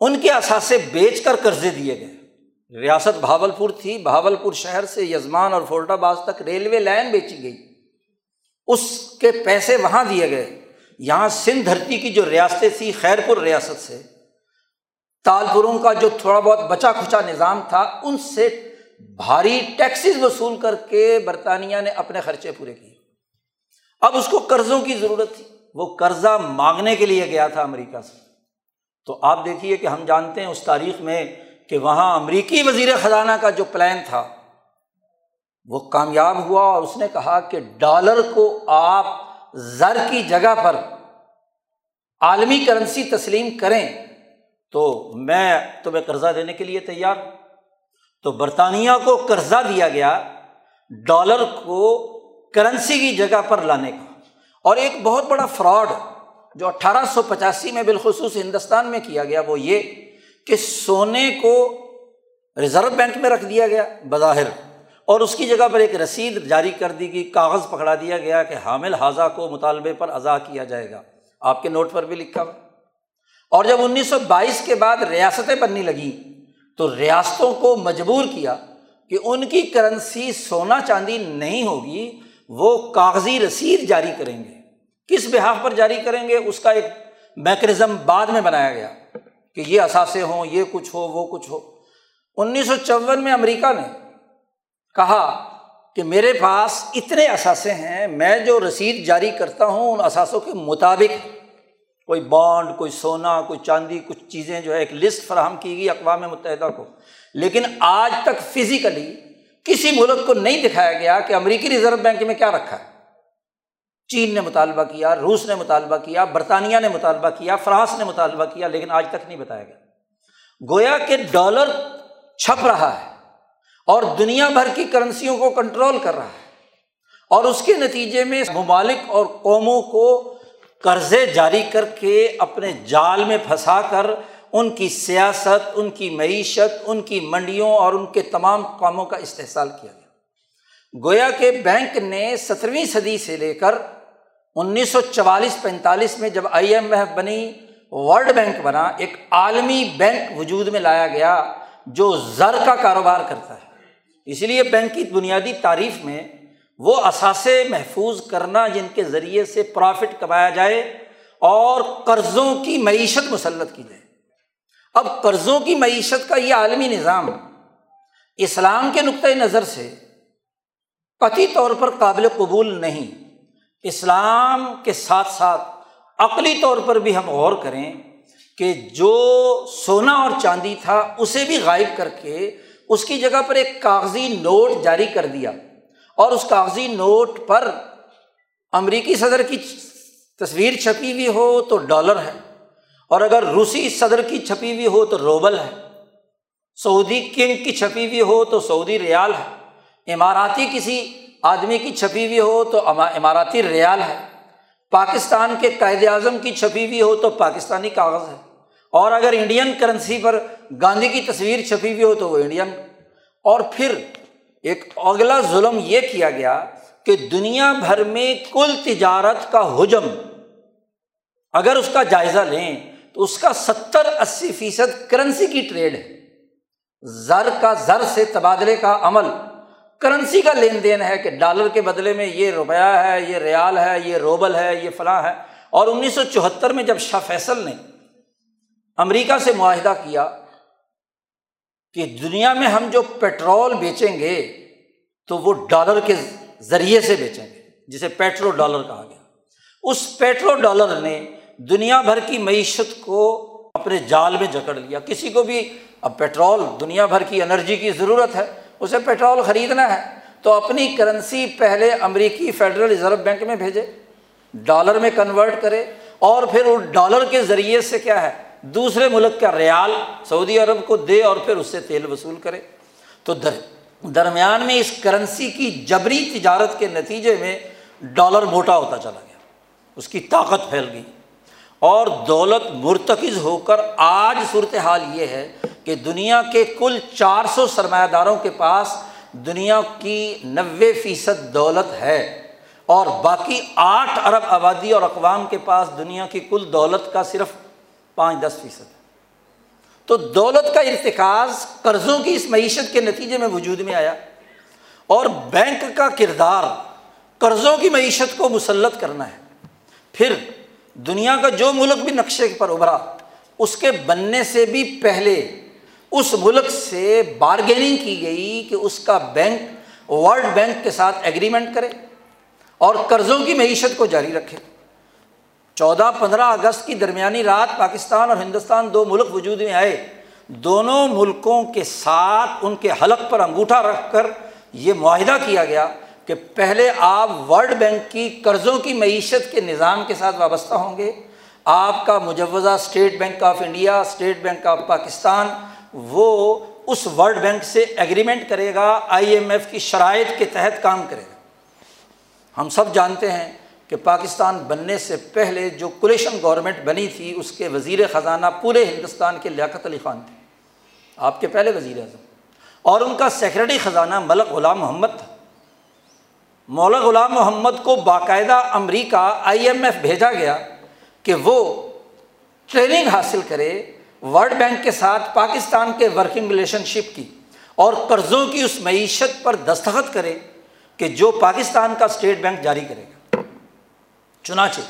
ان کے اثاثے بیچ کر قرضے دیے گئے۔ ریاست بھاول پور تھی بھاول پور شہر سے یزمان اور فولٹا باز تک ریلوے لائن بیچی گئی۔ اس کے پیسے وہاں دیے گئے۔ یہاں سندھ دھرتی کی جو ریاستیں تھیں خیر پور ریاست سے تالپوروں کا جو تھوڑا بہت بچا کھچا نظام تھا، ان سے بھاری ٹیکسیز وصول کر کے برطانیہ نے اپنے خرچے پورے کیے۔ اب اس کو قرضوں کی ضرورت تھی۔ وہ قرضہ مانگنے کے لیے گیا تھا امریکہ سے۔ تو آپ دیکھیے کہ ہم جانتے ہیں اس تاریخ میں کہ وہاں امریکی وزیر خزانہ کا جو پلان تھا، وہ کامیاب ہوا اور اس نے کہا کہ ڈالر کو آپ زر کی جگہ پر عالمی کرنسی تسلیم کریں۔ تو میں تمہیں قرضہ دینے کے لیے تیار تو برطانیہ کو قرضہ دیا گیا ڈالر کو کرنسی کی جگہ پر لانے کا۔ اور ایک بہت بڑا فراڈ جو اٹھارہ سو پچاسی میں بالخصوص ہندوستان میں کیا گیا وہ یہ کہ سونے کو ریزرو بینک میں رکھ دیا گیا بظاہر۔ اور اس کی جگہ پر ایک رسید جاری کر دی گئی، کاغذ پکڑا دیا گیا کہ حامل حاضہ کو مطالبے پر اضا کیا جائے گا۔ آپ کے نوٹ پر بھی لکھا ہوا۔ اور جب انیس سو بائیس کے بعد ریاستیں بننے لگیں، تو ریاستوں کو مجبور کیا کہ ان کی کرنسی سونا چاندی نہیں ہوگی، وہ کاغذی رسید جاری کریں گے۔ کس بحاف پر جاری کریں گے؟ اس کا ایک میکنزم بعد میں بنایا گیا کہ یہ اثاثے ہوں، یہ کچھ ہو، وہ کچھ ہو۔ انیس سو چون میں امریکہ نے کہا کہ میرے پاس اتنے اثاثے ہیں، میں جو رسید جاری کرتا ہوں، ان اثاثوں کے مطابق کوئی بانڈ، کوئی سونا، کوئی چاندی، کچھ چیزیں جو ہے، ایک لسٹ فراہم کی گئی اقوام متحدہ کو۔ لیکن آج تک فزیکلی کسی ملک کو نہیں دکھایا گیا کہ امریکی ریزرو بینک میں کیا رکھا ہے۔ چین نے مطالبہ کیا، روس نے مطالبہ کیا، برطانیہ نے مطالبہ کیا، فرانس نے مطالبہ کیا، لیکن آج تک نہیں بتایا گیا۔ گویا کہ ڈالر چھپ رہا ہے اور دنیا بھر کی کرنسیوں کو کنٹرول کر رہا ہے۔ اور اس کے نتیجے میں ممالک اور قوموں کو قرضے جاری کر کے اپنے جال میں پھنسا کر ان کی سیاست، ان کی معیشت، ان کی منڈیوں اور ان کے تمام کاموں کا استحصال کیا گیا۔ گویا کہ بینک نے سترویں صدی سے لے کر انیس سو چوالیس پینتالیس میں جب آئی ایم ایف بنی، ورلڈ بینک بنا، ایک عالمی بینک وجود میں لایا گیا جو زر کا کاروبار کرتا ہے۔ اسی لیے بینک کی بنیادی تعریف میں وہ اثاثے محفوظ کرنا جن کے ذریعے سے پرافٹ کمایا جائے اور قرضوں کی معیشت مسلط کی جائے۔ اب قرضوں کی معیشت کا یہ عالمی نظام اسلام کے نقطۂ نظر سے قطعی طور پر قابل قبول نہیں۔ اسلام کے ساتھ ساتھ عقلی طور پر بھی ہم غور کریں کہ جو سونا اور چاندی تھا، اسے بھی غائب کر کے اس کی جگہ پر ایک کاغذی نوٹ جاری کر دیا۔ اور اس کاغذی نوٹ پر امریکی صدر کی تصویر چھپی ہوئی ہو تو ڈالر ہے اور اگر روسی صدر کی چھپی ہوئی ہو تو روبل ہے سعودی کنگ کی چھپی ہوئی ہو تو سعودی ریال ہے اماراتی کسی آدمی کی چھپی ہوئی ہو تو اماراتی ریال ہے پاکستان کے قائد اعظم کی چھپی ہوئی ہو تو پاکستانی کاغذ ہے اور اگر انڈین کرنسی پر گاندھی کی تصویر چھپی ہوئی ہو تو وہ انڈین اور پھر ایک اگلا ظلم یہ کیا گیا کہ دنیا بھر میں کل تجارت کا حجم، اگر اس کا جائزہ لیں تو اس کا ستر اسی فیصد کرنسی کی ٹریڈ ہے۔ زر کا زر سے تبادلے کا عمل۔ کرنسی کا لین دین ہے کہ ڈالر کے بدلے میں یہ روپیہ ہے، یہ ریال ہے، یہ روبل ہے، یہ فلاں ہے۔ اور انیس سو چوہتر میں جب شاہ فیصل نے امریکہ سے معاہدہ کیا کہ دنیا میں ہم جو پیٹرول بیچیں گے تو وہ ڈالر کے ذریعے سے بیچیں گے، جسے پیٹرو ڈالر کہا گیا۔ اس پیٹرو ڈالر نے دنیا بھر کی معیشت کو اپنے جال میں جکڑ لیا۔ کسی کو بھی اب پیٹرول، دنیا بھر کی انرجی کی ضرورت ہے، اسے پیٹرول خریدنا ہے، تو اپنی کرنسی پہلے امریکی فیڈرل ریزرو بینک میں بھیجے، ڈالر میں کنورٹ کرے، اور پھر وہ ڈالر کے ذریعے سے کیا ہے؟ دوسرے ملک کا ریال سعودی عرب کو دے اور پھر اس سے تیل وصول کرے۔ تو در، درمیان میں اس کرنسی کی جبری تجارت کے نتیجے میں ڈالر موٹا ہوتا چلا گیا۔ اس کی طاقت پھیل گئی۔ اور دولت مرتکز ہو کر آج صورت حال یہ ہے کہ دنیا کے کل چار سو سرمایہ داروں کے پاس دنیا کی نوے فیصد دولت ہے۔ اور باقی آٹھ ارب آبادی اور اقوام کے پاس دنیا کی کل دولت کا صرف پانچ دس فیصد۔ تو دولت کا ارتکاز قرضوں کی اس معیشت کے نتیجے میں وجود میں آیا اور بینک کا کردار قرضوں کی معیشت کو مسلط کرنا ہے۔ پھر دنیا کا جو ملک بھی نقشے پر ابھرا، اس کے بننے سے بھی پہلے اس ملک سے بارگیننگ کی گئی کہ اس کا بینک ورلڈ بینک کے ساتھ ایگریمنٹ کرے اور قرضوں کی معیشت کو جاری رکھے۔ چودہ پندرہ اگست کی درمیانی رات پاکستان اور ہندوستان دو ملک وجود میں آئے۔ دونوں ملکوں کے ساتھ ان کے حلق پر انگوٹھا رکھ کر یہ معاہدہ کیا گیا کہ پہلے آپ ورلڈ بینک کی قرضوں کی معیشت کے نظام کے ساتھ وابستہ ہوں گے۔ آپ کا مجوزہ State Bank of India State Bank of Pakistan, وہ اس ورلڈ بینک سے ایگریمنٹ کرے گا، آئی ایم ایف کی شرائط کے تحت کام کرے گا۔ ہم سب جانتے ہیں کہ پاکستان بننے سے پہلے جو کولیشن گورنمنٹ بنی تھی، اس کے وزیر خزانہ پورے ہندوستان کے لیاقت علی خان تھے۔ آپ کے پہلے وزیر اعظم۔ اور ان کا سیکرٹری خزانہ ملک غلام محمد تھا۔ مولا غلام محمد کو باقاعدہ امریکہ آئی ایم ایف بھیجا گیا کہ وہ ٹریننگ حاصل کرے ورلڈ بینک کے ساتھ پاکستان کے ورکنگ ریلیشن شپ کی اور قرضوں کی اس معیشت پر دستخط کرے کہ جو پاکستان کا اسٹیٹ بینک جاری کرے گا۔ چنانچہ،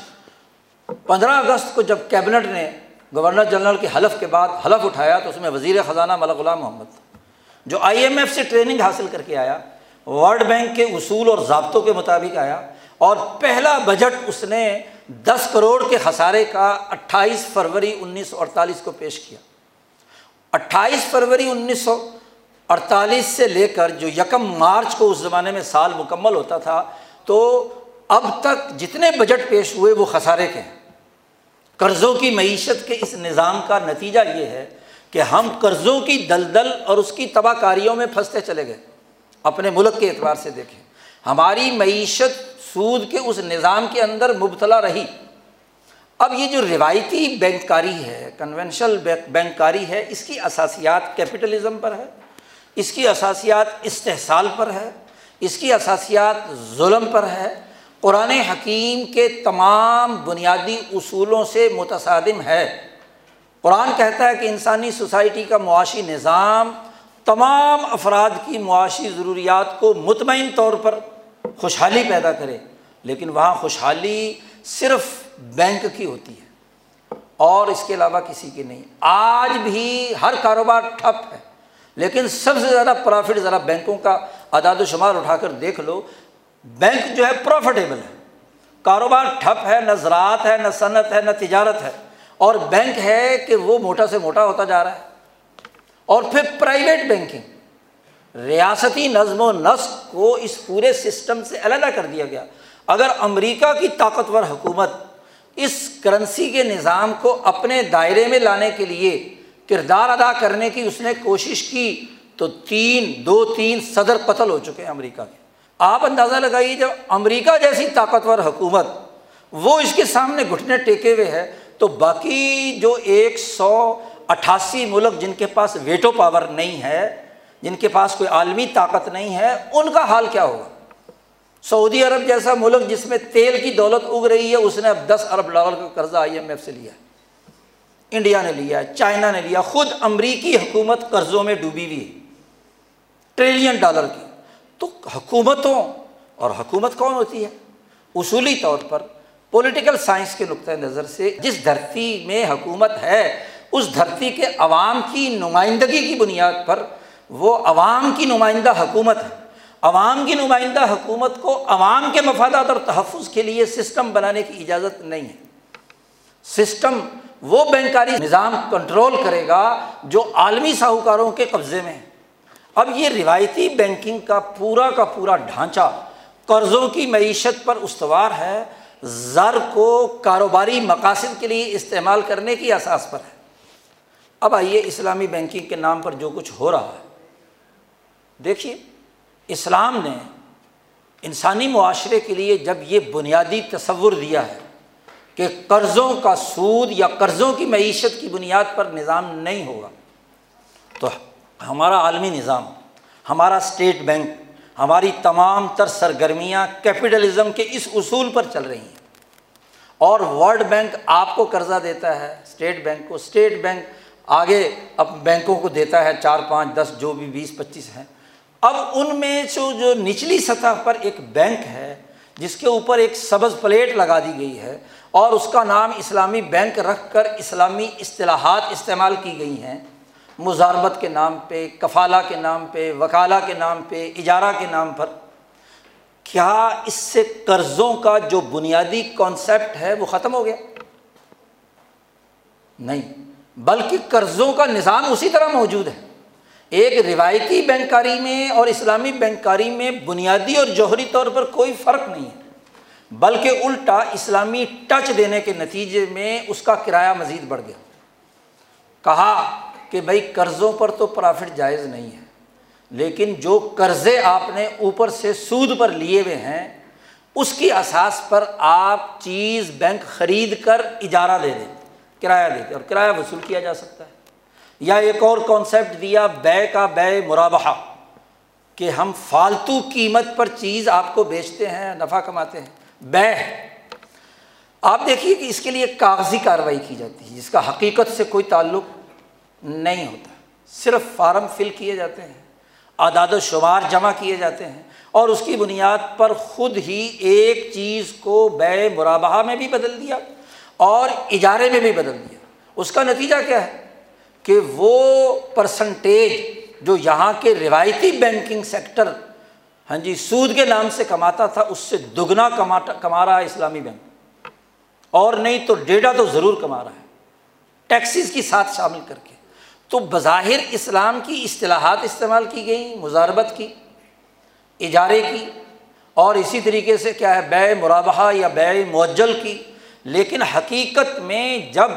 پندرہ اگست کو جب کیبنٹ نے گورنر جنرل کے حلف کے بعد حلف اٹھایا تو اس میں وزیر خزانہ ملک غلام محمد، جو آئی ایم ایف سے ٹریننگ حاصل کر کے آیا، ورلڈ بینک کے اصول اور ضابطوں کے مطابق آیا اور پہلا بجٹ اس نے دس کروڑ کے خسارے کا اٹھائیس فروری انیس سو اڑتالیس کو پیش کیا۔ اٹھائیس فروری انیس سو اڑتالیس سے لے کر جو یکم مارچ کو اس زمانے میں سال مکمل ہوتا تھا، تو اب تک جتنے بجٹ پیش ہوئے وہ خسارے کے ہیں۔ قرضوں کی معیشت کے اس نظام کا نتیجہ یہ ہے کہ ہم قرضوں کی دلدل اور اس کی تباہ کاریوں میں پھنستے چلے گئے۔ اپنے ملک کے اعتبار سے دیکھیں۔ ہماری معیشت سود کے اس نظام کے اندر مبتلا رہی۔ اب یہ جو روایتی بینکاری ہے کنونشنل بینکاری ہے، اس کی اساسیات کیپٹلزم پر ہے۔ اس کی اساسیات استحصال پر ہے۔ اس کی اساسیات ظلم پر ہے۔ قرآن حکیم کے تمام بنیادی اصولوں سے متصادم ہے۔ قرآن کہتا ہے کہ انسانی سوسائٹی کا معاشی نظام تمام افراد کی معاشی ضروریات کو مطمئن طور پر خوشحالی پیدا کرے، لیکن وہاں خوشحالی صرف بینک کی ہوتی ہے، اور اس کے علاوہ کسی کی نہیں۔ آج بھی ہر کاروبار ٹھپ ہے، لیکن سب سے زیادہ پرافٹ ذرا بینکوں کا اعداد و شمار اٹھا کر دیکھ لو بینک جو ہے پروفیٹیبل ہے۔ کاروبار ٹھپ ہے، نہ زراعت ہے، نہ صنعت ہے، نہ تجارت ہے۔ اور بینک ہے کہ وہ موٹا سے موٹا ہوتا جا رہا ہے۔ اور پھر پرائیویٹ بینکنگ ریاستی نظم و نسق کو اس پورے سسٹم سے علیحدہ کر دیا گیا۔ اگر امریکہ کی طاقتور حکومت اس کرنسی کے نظام کو اپنے دائرے میں لانے کے لیے کردار ادا کرنے کی اس نے کوشش کی، تو تین، دو، تین صدر قتل ہو چکے ہیں امریکہ کے۔ آپ اندازہ لگائیے جب امریکہ جیسی طاقتور حکومت وہ اس کے سامنے گھٹنے ٹیکے ہوئے ہے تو باقی جو ایک سو اٹھاسی ملک جن کے پاس ویٹو پاور نہیں ہے، جن کے پاس کوئی عالمی طاقت نہیں ہے، ان کا حال کیا ہوگا؟ سعودی عرب جیسا ملک جس میں تیل کی دولت اگ رہی ہے، اس نے اب دس ارب ڈالر کا قرضہ آئی ایم ایف سے لیا۔ ہے انڈیا نے لیا ہے چائنا نے لیا، خود امریکی حکومت قرضوں میں ڈوبی ہوئی ہے۔ ٹریلین ڈالر کی۔ تو حکومتوں، اور حکومت کون ہوتی ہے؟ اصولی طور پر پولیٹیکل سائنس کے نقطۂ نظر سے جس دھرتی میں حکومت ہے، اس دھرتی کے عوام کی نمائندگی کی بنیاد پر وہ عوام کی نمائندہ حکومت ہے۔ عوام کی نمائندہ حکومت کو عوام کے مفادات اور تحفظ کے لیے سسٹم بنانے کی اجازت نہیں ہے۔ سسٹم وہ بینکاری نظام کنٹرول کرے گا جو عالمی ساہوکاروں کے قبضے میں ہے۔ اب یہ روایتی بینکنگ کا پورا کا پورا ڈھانچہ قرضوں کی معیشت پر استوار ہے، زر کو کاروباری مقاصد کے لیے استعمال کرنے کی احساس پر ہے۔ اب آئیے اسلامی بینکنگ کے نام پر جو کچھ ہو رہا ہے۔ دیکھیے، اسلام نے انسانی معاشرے کے لیے جب یہ بنیادی تصور دیا ہے کہ قرضوں کا سود یا قرضوں کی معیشت کی بنیاد پر نظام نہیں ہوگا، تو ہمارا عالمی نظام، ہمارا اسٹیٹ بینک، ہماری تمام تر سرگرمیاں کیپٹلزم کے اس اصول پر چل رہی ہیں۔ اور ورلڈ بینک آپ کو قرضہ دیتا ہے اسٹیٹ بینک کو۔ اسٹیٹ بینک آگے اب بینکوں کو دیتا ہے، چار پانچ دس جو بھی بیس پچیس ہیں۔ اب ان میں جو جو نچلی سطح پر ایک بینک ہے، جس کے اوپر ایک سبز پلیٹ لگا دی گئی ہے، اور اس کا نام اسلامی بینک رکھ کر اسلامی اصطلاحات استعمال کی گئی ہیں مزاربت کے نام پہ، کفالہ کے نام پہ، وکالہ کے نام پہ، اجارہ کے نام پر۔ کیا اس سے قرضوں کا جو بنیادی کانسیپٹ ہے وہ ختم ہو گیا؟ نہیں، بلکہ قرضوں کا نظام اسی طرح موجود ہے۔ ایک روایتی بینکاری میں اور اسلامی بینکاری میں بنیادی اور جوہری طور پر کوئی فرق نہیں ہے، بلکہ الٹا اسلامی ٹچ دینے کے نتیجے میں اس کا کرایہ مزید بڑھ گیا۔ کہا کہ بھائی قرضوں پر تو پرافٹ جائز نہیں ہے۔ لیکن جو قرضے آپ نے اوپر سے سود پر لیے ہوئے ہیں، اس کی اساس پر آپ چیز بینک خرید کر اجارہ دے دیں کرایہ دیتے اور کرایہ وصول کیا جا سکتا ہے۔ یا ایک اور کانسیپٹ دیا بے کا بے مرابہ کہ ہم فالتو قیمت پر چیز آپ کو بیچتے ہیں، نفع کماتے ہیں۔ بے، آپ دیکھیے کہ اس کے لیے کاغذی کارروائی کی جاتی ہے، جس کا حقیقت سے کوئی تعلق نہیں ہوتا۔ صرف فارم فل کیے جاتے ہیں، اعداد و شمار جمع کیے جاتے ہیں اور اس کی بنیاد پر خود ہی ایک چیز کو بے مرابہ میں بھی بدل دیا اور اجارے میں بھی بدل دیا۔ اس کا نتیجہ کیا ہے؟ کہ وہ پرسنٹیج جو یہاں کے روایتی بینکنگ سیکٹر ہاں جی سود کے نام سے کماتا تھا، اس سے دگنا کماتا، کما رہا ہے اسلامی بینک۔ اور نہیں تو ڈیٹا تو ضرور کما رہا ہے۔ ٹیکسیز کی ساتھ شامل کر کے۔ تو بظاہر اسلام کی اصطلاحات استعمال کی گئیں مزاربت کی، اجارے کی، اور اسی طریقے سے کیا ہے، بے مرابہ یا بے معجل کی۔ لیکن حقیقت میں جب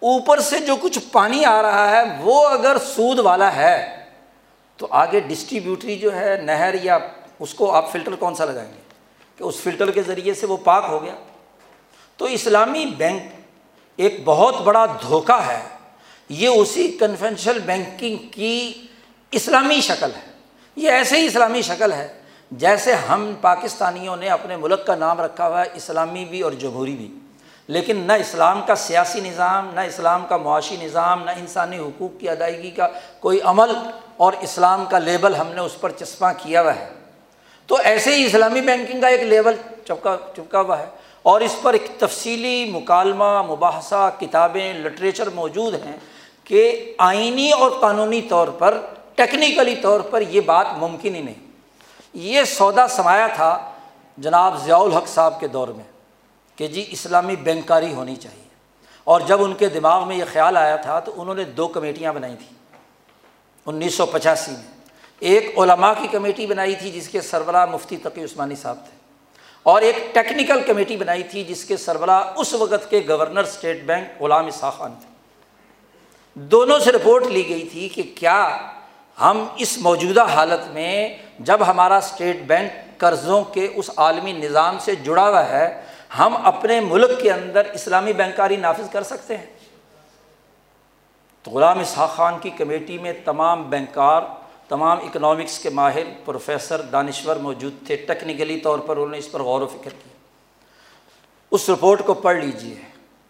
اوپر سے جو کچھ پانی آ رہا ہے، وہ اگر سود والا ہے، تو آگے ڈسٹریبیوٹری جو ہے، نہر یا اس کو آپ فلٹر کون سا لگائیں گے؟ کہ اس فلٹر کے ذریعے سے وہ پاک ہو گیا۔ تو اسلامی بینک ایک بہت بڑا دھوکہ ہے۔ یہ اسی کنفینشل بینکنگ کی اسلامی شکل ہے۔ یہ ایسے ہی اسلامی شکل ہے جیسے ہم پاکستانیوں نے اپنے ملک کا نام رکھا ہوا ہے، اسلامی بھی اور جمہوری بھی۔ لیکن نہ اسلام کا سیاسی نظام، نہ اسلام کا معاشی نظام، نہ انسانی حقوق کی ادائیگی کا کوئی عمل اور اسلام کا لیبل ہم نے اس پر چسپاں کیا ہوا ہے۔ تو ایسے ہی اسلامی بینکنگ کا ایک لیبل چپکا چپکا ہوا ہے۔ اور اس پر ایک تفصیلی مکالمہ، مباحثہ، کتابیں، لٹریچر موجود ہیں۔ کہ آئینی اور قانونی طور پر ٹیکنیکلی طور پر یہ بات ممکن ہی نہیں۔ یہ سودا سمایا تھا جناب ضیاء الحق صاحب کے دور میں کہ جی اسلامی بینکاری ہونی چاہیے۔ اور جب ان کے دماغ میں یہ خیال آیا تھا تو انہوں نے دو کمیٹیاں بنائی تھیں۔ انیس سو پچاسی میں ایک علماء کی کمیٹی بنائی تھی جس کے سربراہ مفتی تقی عثمانی صاحب تھے۔ اور ایک ٹیکنیکل کمیٹی بنائی تھی جس کے سربراہ اس وقت کے گورنر اسٹیٹ بینک غلام اساخان تھے۔ دونوں سے رپورٹ لی گئی تھی کہ کیا ہم اس موجودہ حالت میں جب ہمارا اسٹیٹ بینک قرضوں کے اس عالمی نظام سے جڑا ہوا ہے، ہم اپنے ملک کے اندر اسلامی بینکاری نافذ کر سکتے ہیں۔ تو غلام اسحاق خان کی کمیٹی میں تمام بینکار، تمام اکنامکس کے ماہر پروفیسر دانشور موجود تھے۔ ٹیکنیکلی طور پر انہوں نے اس پر غور و فکر کی۔ اس رپورٹ کو پڑھ لیجیے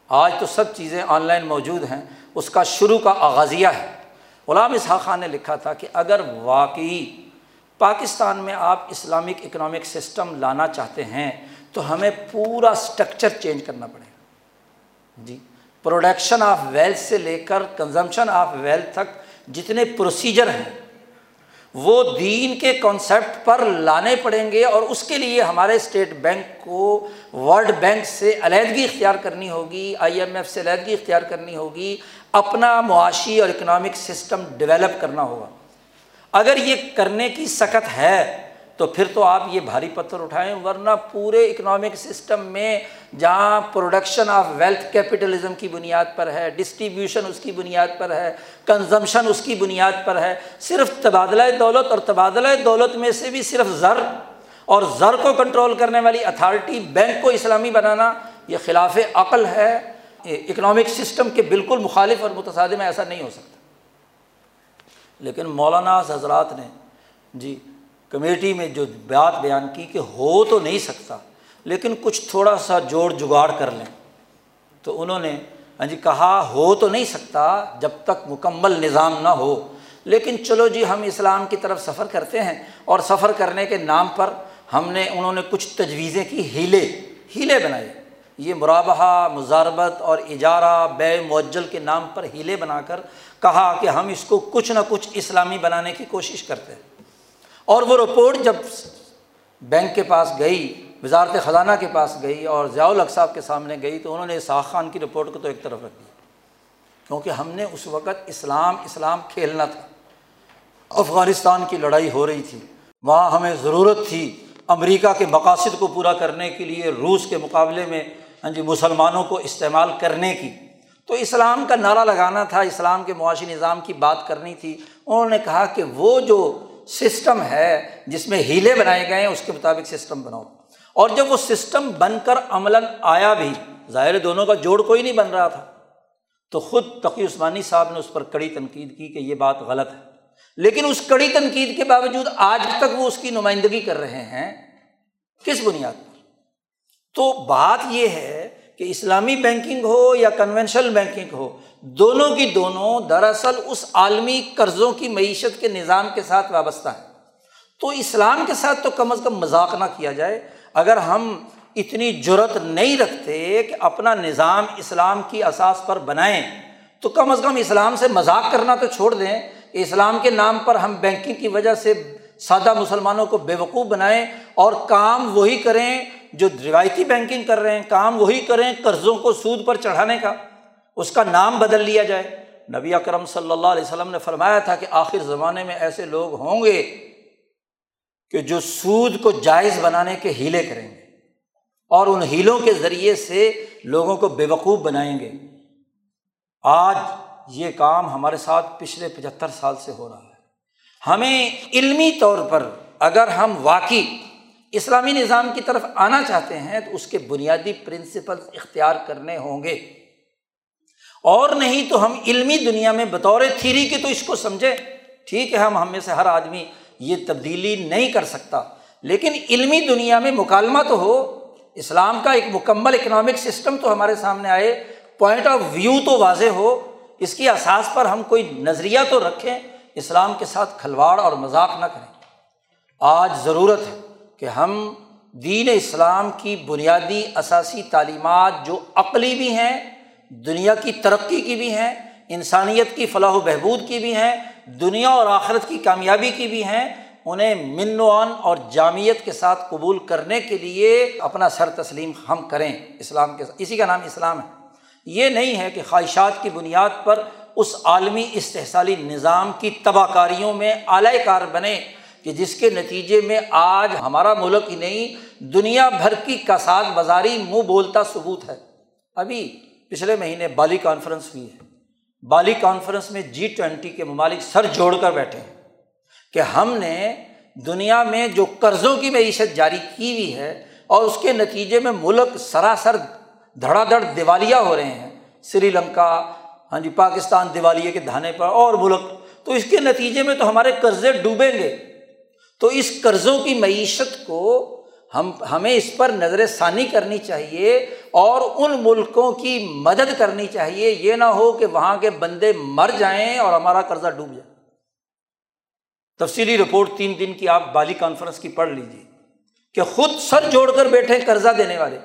آج تو سب چیزیں آن لائن موجود ہیں۔ اس کا شروع کا آغازیہ ہے۔ غلام اسحاق خان نے لکھا تھا کہ اگر واقعی پاکستان میں آپ اسلامک اکنامک سسٹم لانا چاہتے ہیں تو ہمیں پورا اسٹرکچر چینج کرنا پڑے۔ گا جی پروڈکشن آف ویلتھ سے لے کر کنزمپشن آف ویلتھ تک جتنے پروسیجر ہیں، وہ دین کے کانسیپٹ پر لانے پڑیں گے اور اس کے لیے ہمارے اسٹیٹ بینک کو ورلڈ بینک سے علیحدگی اختیار کرنی ہوگی آئی ایم ایف سے علیحدگی اختیار کرنی ہوگی۔ اپنا معاشی اور اکنامک سسٹم ڈیولپ کرنا ہوگا۔ اگر یہ کرنے کی سخت ہے، تو پھر تو آپ یہ بھاری پتھر اٹھائیں، ورنہ پورے اکنامک سسٹم میں جہاں پروڈکشن آف ویلتھ کیپٹلزم کی بنیاد پر ہے ڈسٹریبیوشن اس کی بنیاد پر ہے کنزمشن اس کی بنیاد پر ہے، صرف تبادلہ دولت اور تبادلہ دولت میں سے بھی صرف زر اور زر کو کنٹرول کرنے والی اتھارٹی بینک کو اسلامی بنانا، یہ خلاف عقل ہے۔ اکنامک سسٹم کے بالکل مخالف اور متصادم ایسا نہیں ہو سکتا۔ لیکن مولانا حضرات نے جی کمیٹی میں جو بات بیان کی کہ ہو تو نہیں سکتا، لیکن کچھ تھوڑا سا جوڑ جگاڑ کر لیں۔ تو انہوں نے ہاں جی کہا ہو تو نہیں سکتا جب تک مکمل نظام نہ ہو۔ لیکن چلو جی ہم اسلام کی طرف سفر کرتے ہیں اور سفر کرنے کے نام پر ہم نے، انہوں نے کچھ تجویزیں کی، ہیلے ہیلے بنائے۔ یہ مرابہ مزاربت اور اجارہ بے معجل کے نام پر ہیلے بنا کر کہا کہ ہم اس کو کچھ نہ کچھ اسلامی بنانے کی کوشش کرتے ہیں۔ اور وہ رپورٹ جب بینک کے پاس گئی، وزارت خزانہ کے پاس گئی اور ضیاء الحق صاحب کے سامنے گئی تو انہوں نے اسحاق خان کی رپورٹ کو تو ایک طرف رکھ دیا۔ کیونکہ ہم نے اس وقت اسلام اسلام کھیلنا تھا۔ افغانستان کی لڑائی ہو رہی تھی۔ وہاں ہمیں ضرورت تھی امریکہ کے مقاصد کو پورا کرنے کے لیے، روس کے مقابلے میں ہاں جی مسلمانوں کو استعمال کرنے کی۔ تو اسلام کا نعرہ لگانا تھا، اسلام کے معاشی نظام کی بات کرنی تھی۔ انہوں نے کہا کہ وہ جو سسٹم ہے، جس میں ہیلے بنائے گئے ہیں، اس کے مطابق سسٹم بناؤ۔ اور جب وہ سسٹم بن کر عملاً آیا بھی، ظاہر دونوں کا جوڑ کوئی نہیں بن رہا تھا۔ تو خود تقی عثمانی صاحب نے اس پر کڑی تنقید کی کہ یہ بات غلط ہے۔ لیکن اس کڑی تنقید کے باوجود آج تک وہ اس کی نمائندگی کر رہے ہیں۔ کس بنیاد پر؟ تو بات یہ ہے کہ اسلامی بینکنگ ہو یا کنونشنل بینکنگ ہو، دونوں کی دونوں دراصل اس عالمی قرضوں کی معیشت کے نظام کے ساتھ وابستہ ہے تو اسلام کے ساتھ تو کم از کم مذاق نہ کیا جائے۔ اگر ہم اتنی جرت نہیں رکھتے کہ اپنا نظام اسلام کی اساس پر بنائیں، تو کم از کم اسلام سے مذاق کرنا تو چھوڑ دیں کہ اسلام کے نام پر ہم بینکنگ کی وجہ سے سادہ مسلمانوں کو بے وقوف بنائیں اور کام وہی کریں جو روایتی بینکنگ کر رہے ہیں، کام وہی کریں قرضوں کو سود پر چڑھانے کا، اس کا نام بدل لیا جائے۔ نبی اکرم صلی اللہ علیہ وسلم نے فرمایا تھا کہ آخر زمانے میں ایسے لوگ ہوں گے کہ جو سود کو جائز بنانے کے ہیلے کریں گے اور ان ہیلوں کے ذریعے سے لوگوں کو بے وقوف بنائیں گے۔ آج یہ کام ہمارے ساتھ پچھلے پچہتر سال سے ہو رہا ہے۔ ہمیں علمی طور پر اگر ہم واقعی اسلامی نظام کی طرف آنا چاہتے ہیں تو اس کے بنیادی پرنسپل اختیار کرنے ہوں گے۔ اور نہیں تو ہم علمی دنیا میں بطور تھیری کے تو اس کو سمجھیں۔ ٹھیک ہے، ہم ہم میں سے ہر آدمی یہ تبدیلی نہیں کر سکتا۔ لیکن علمی دنیا میں مکالمہ تو ہو۔ اسلام کا ایک مکمل اکنامک سسٹم تو ہمارے سامنے آئے۔ پوائنٹ آف ویو تو واضح ہو۔ اس کی اساس پر ہم کوئی نظریہ تو رکھیں۔ اسلام کے ساتھ کھلواڑ اور مذاق نہ کریں۔ آج ضرورت ہے۔ کہ ہم دین اسلام کی بنیادی اثاثی تعلیمات جو عقلی بھی ہیں، دنیا کی ترقی کی بھی ہیں، انسانیت کی فلاح و بہبود کی بھی ہیں، دنیا اور آخرت کی کامیابی کی بھی ہیں، انہیں من وان اور جامعت کے ساتھ قبول کرنے کے لیے اپنا سر تسلیم ہم کریں۔ اسلام کے ساتھ، اسی کا نام اسلام ہے۔ یہ نہیں ہے کہ خواہشات کی بنیاد پر اس عالمی استحصالی نظام کی تباہ کاریوں میں اعلی کار بنے کہ جس کے نتیجے میں آج ہمارا ملک ہی نہیں، دنیا بھر کی کساد بازاری منہ بولتا ثبوت ہے۔ ابھی پچھلے مہینے بالی کانفرنس ہوئی ہے۔ بالی کانفرنس میں جی ٹوینٹی کے ممالک سر جوڑ کر بیٹھے ہیں کہ ہم نے دنیا میں جو قرضوں کی معیشت جاری کی ہوئی ہے اور اس کے نتیجے میں ملک سراسر دھڑا دھڑ دیوالیہ ہو رہے ہیں۔ سری لنکا ہاں جی پاکستان دیوالیے کے دھانے پر اور ملک۔ تو اس کے نتیجے میں تو ہمارے قرضے ڈوبیں گے۔ تو اس قرضوں کی معیشت کو ہم، ہمیں اس پر نظر ثانی کرنی چاہیے اور ان ملکوں کی مدد کرنی چاہیے۔ یہ نہ ہو کہ وہاں کے بندے مر جائیں اور ہمارا قرضہ ڈوب جائے۔ تفصیلی رپورٹ تین دن کی آپ بالی کانفرنس کی پڑھ لیجیے کہ خود سر جوڑ کر بیٹھے قرضہ دینے والے۔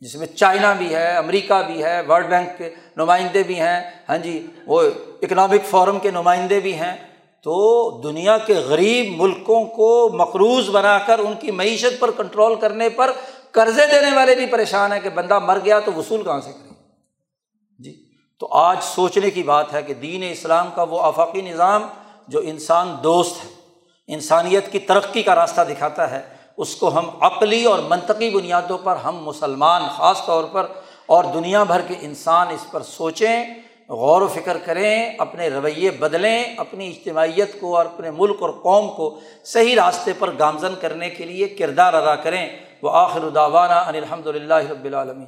جس میں چائنا بھی ہے، امریکہ بھی ہے، ورلڈ بینک کے نمائندے بھی ہیں۔ ہاں جی وہ اکنامک فورم کے نمائندے بھی ہیں۔ تو دنیا کے غریب ملکوں کو مقروض بنا کر ان کی معیشت پر کنٹرول کرنے پر قرضے دینے والے بھی پریشان ہیں کہ بندہ مر گیا تو وصول کہاں سے کرے؟ جی تو آج سوچنے کی بات ہے کہ دین اسلام کا وہ آفاقی نظام جو انسان دوست ہے، انسانیت کی ترقی کا راستہ دکھاتا ہے، اس کو ہم عقلی اور منطقی بنیادوں پر ہم مسلمان خاص طور پر اور دنیا بھر کے انسان اس پر سوچیں غور و فکر کریں، اپنے رویے بدلیں، اپنی اجتماعیت کو اور اپنے ملک اور قوم کو صحیح راستے پر گامزن کرنے کے لیے کردار ادا کریں۔ وہ آخر ان الحمد للہ رب العالمین۔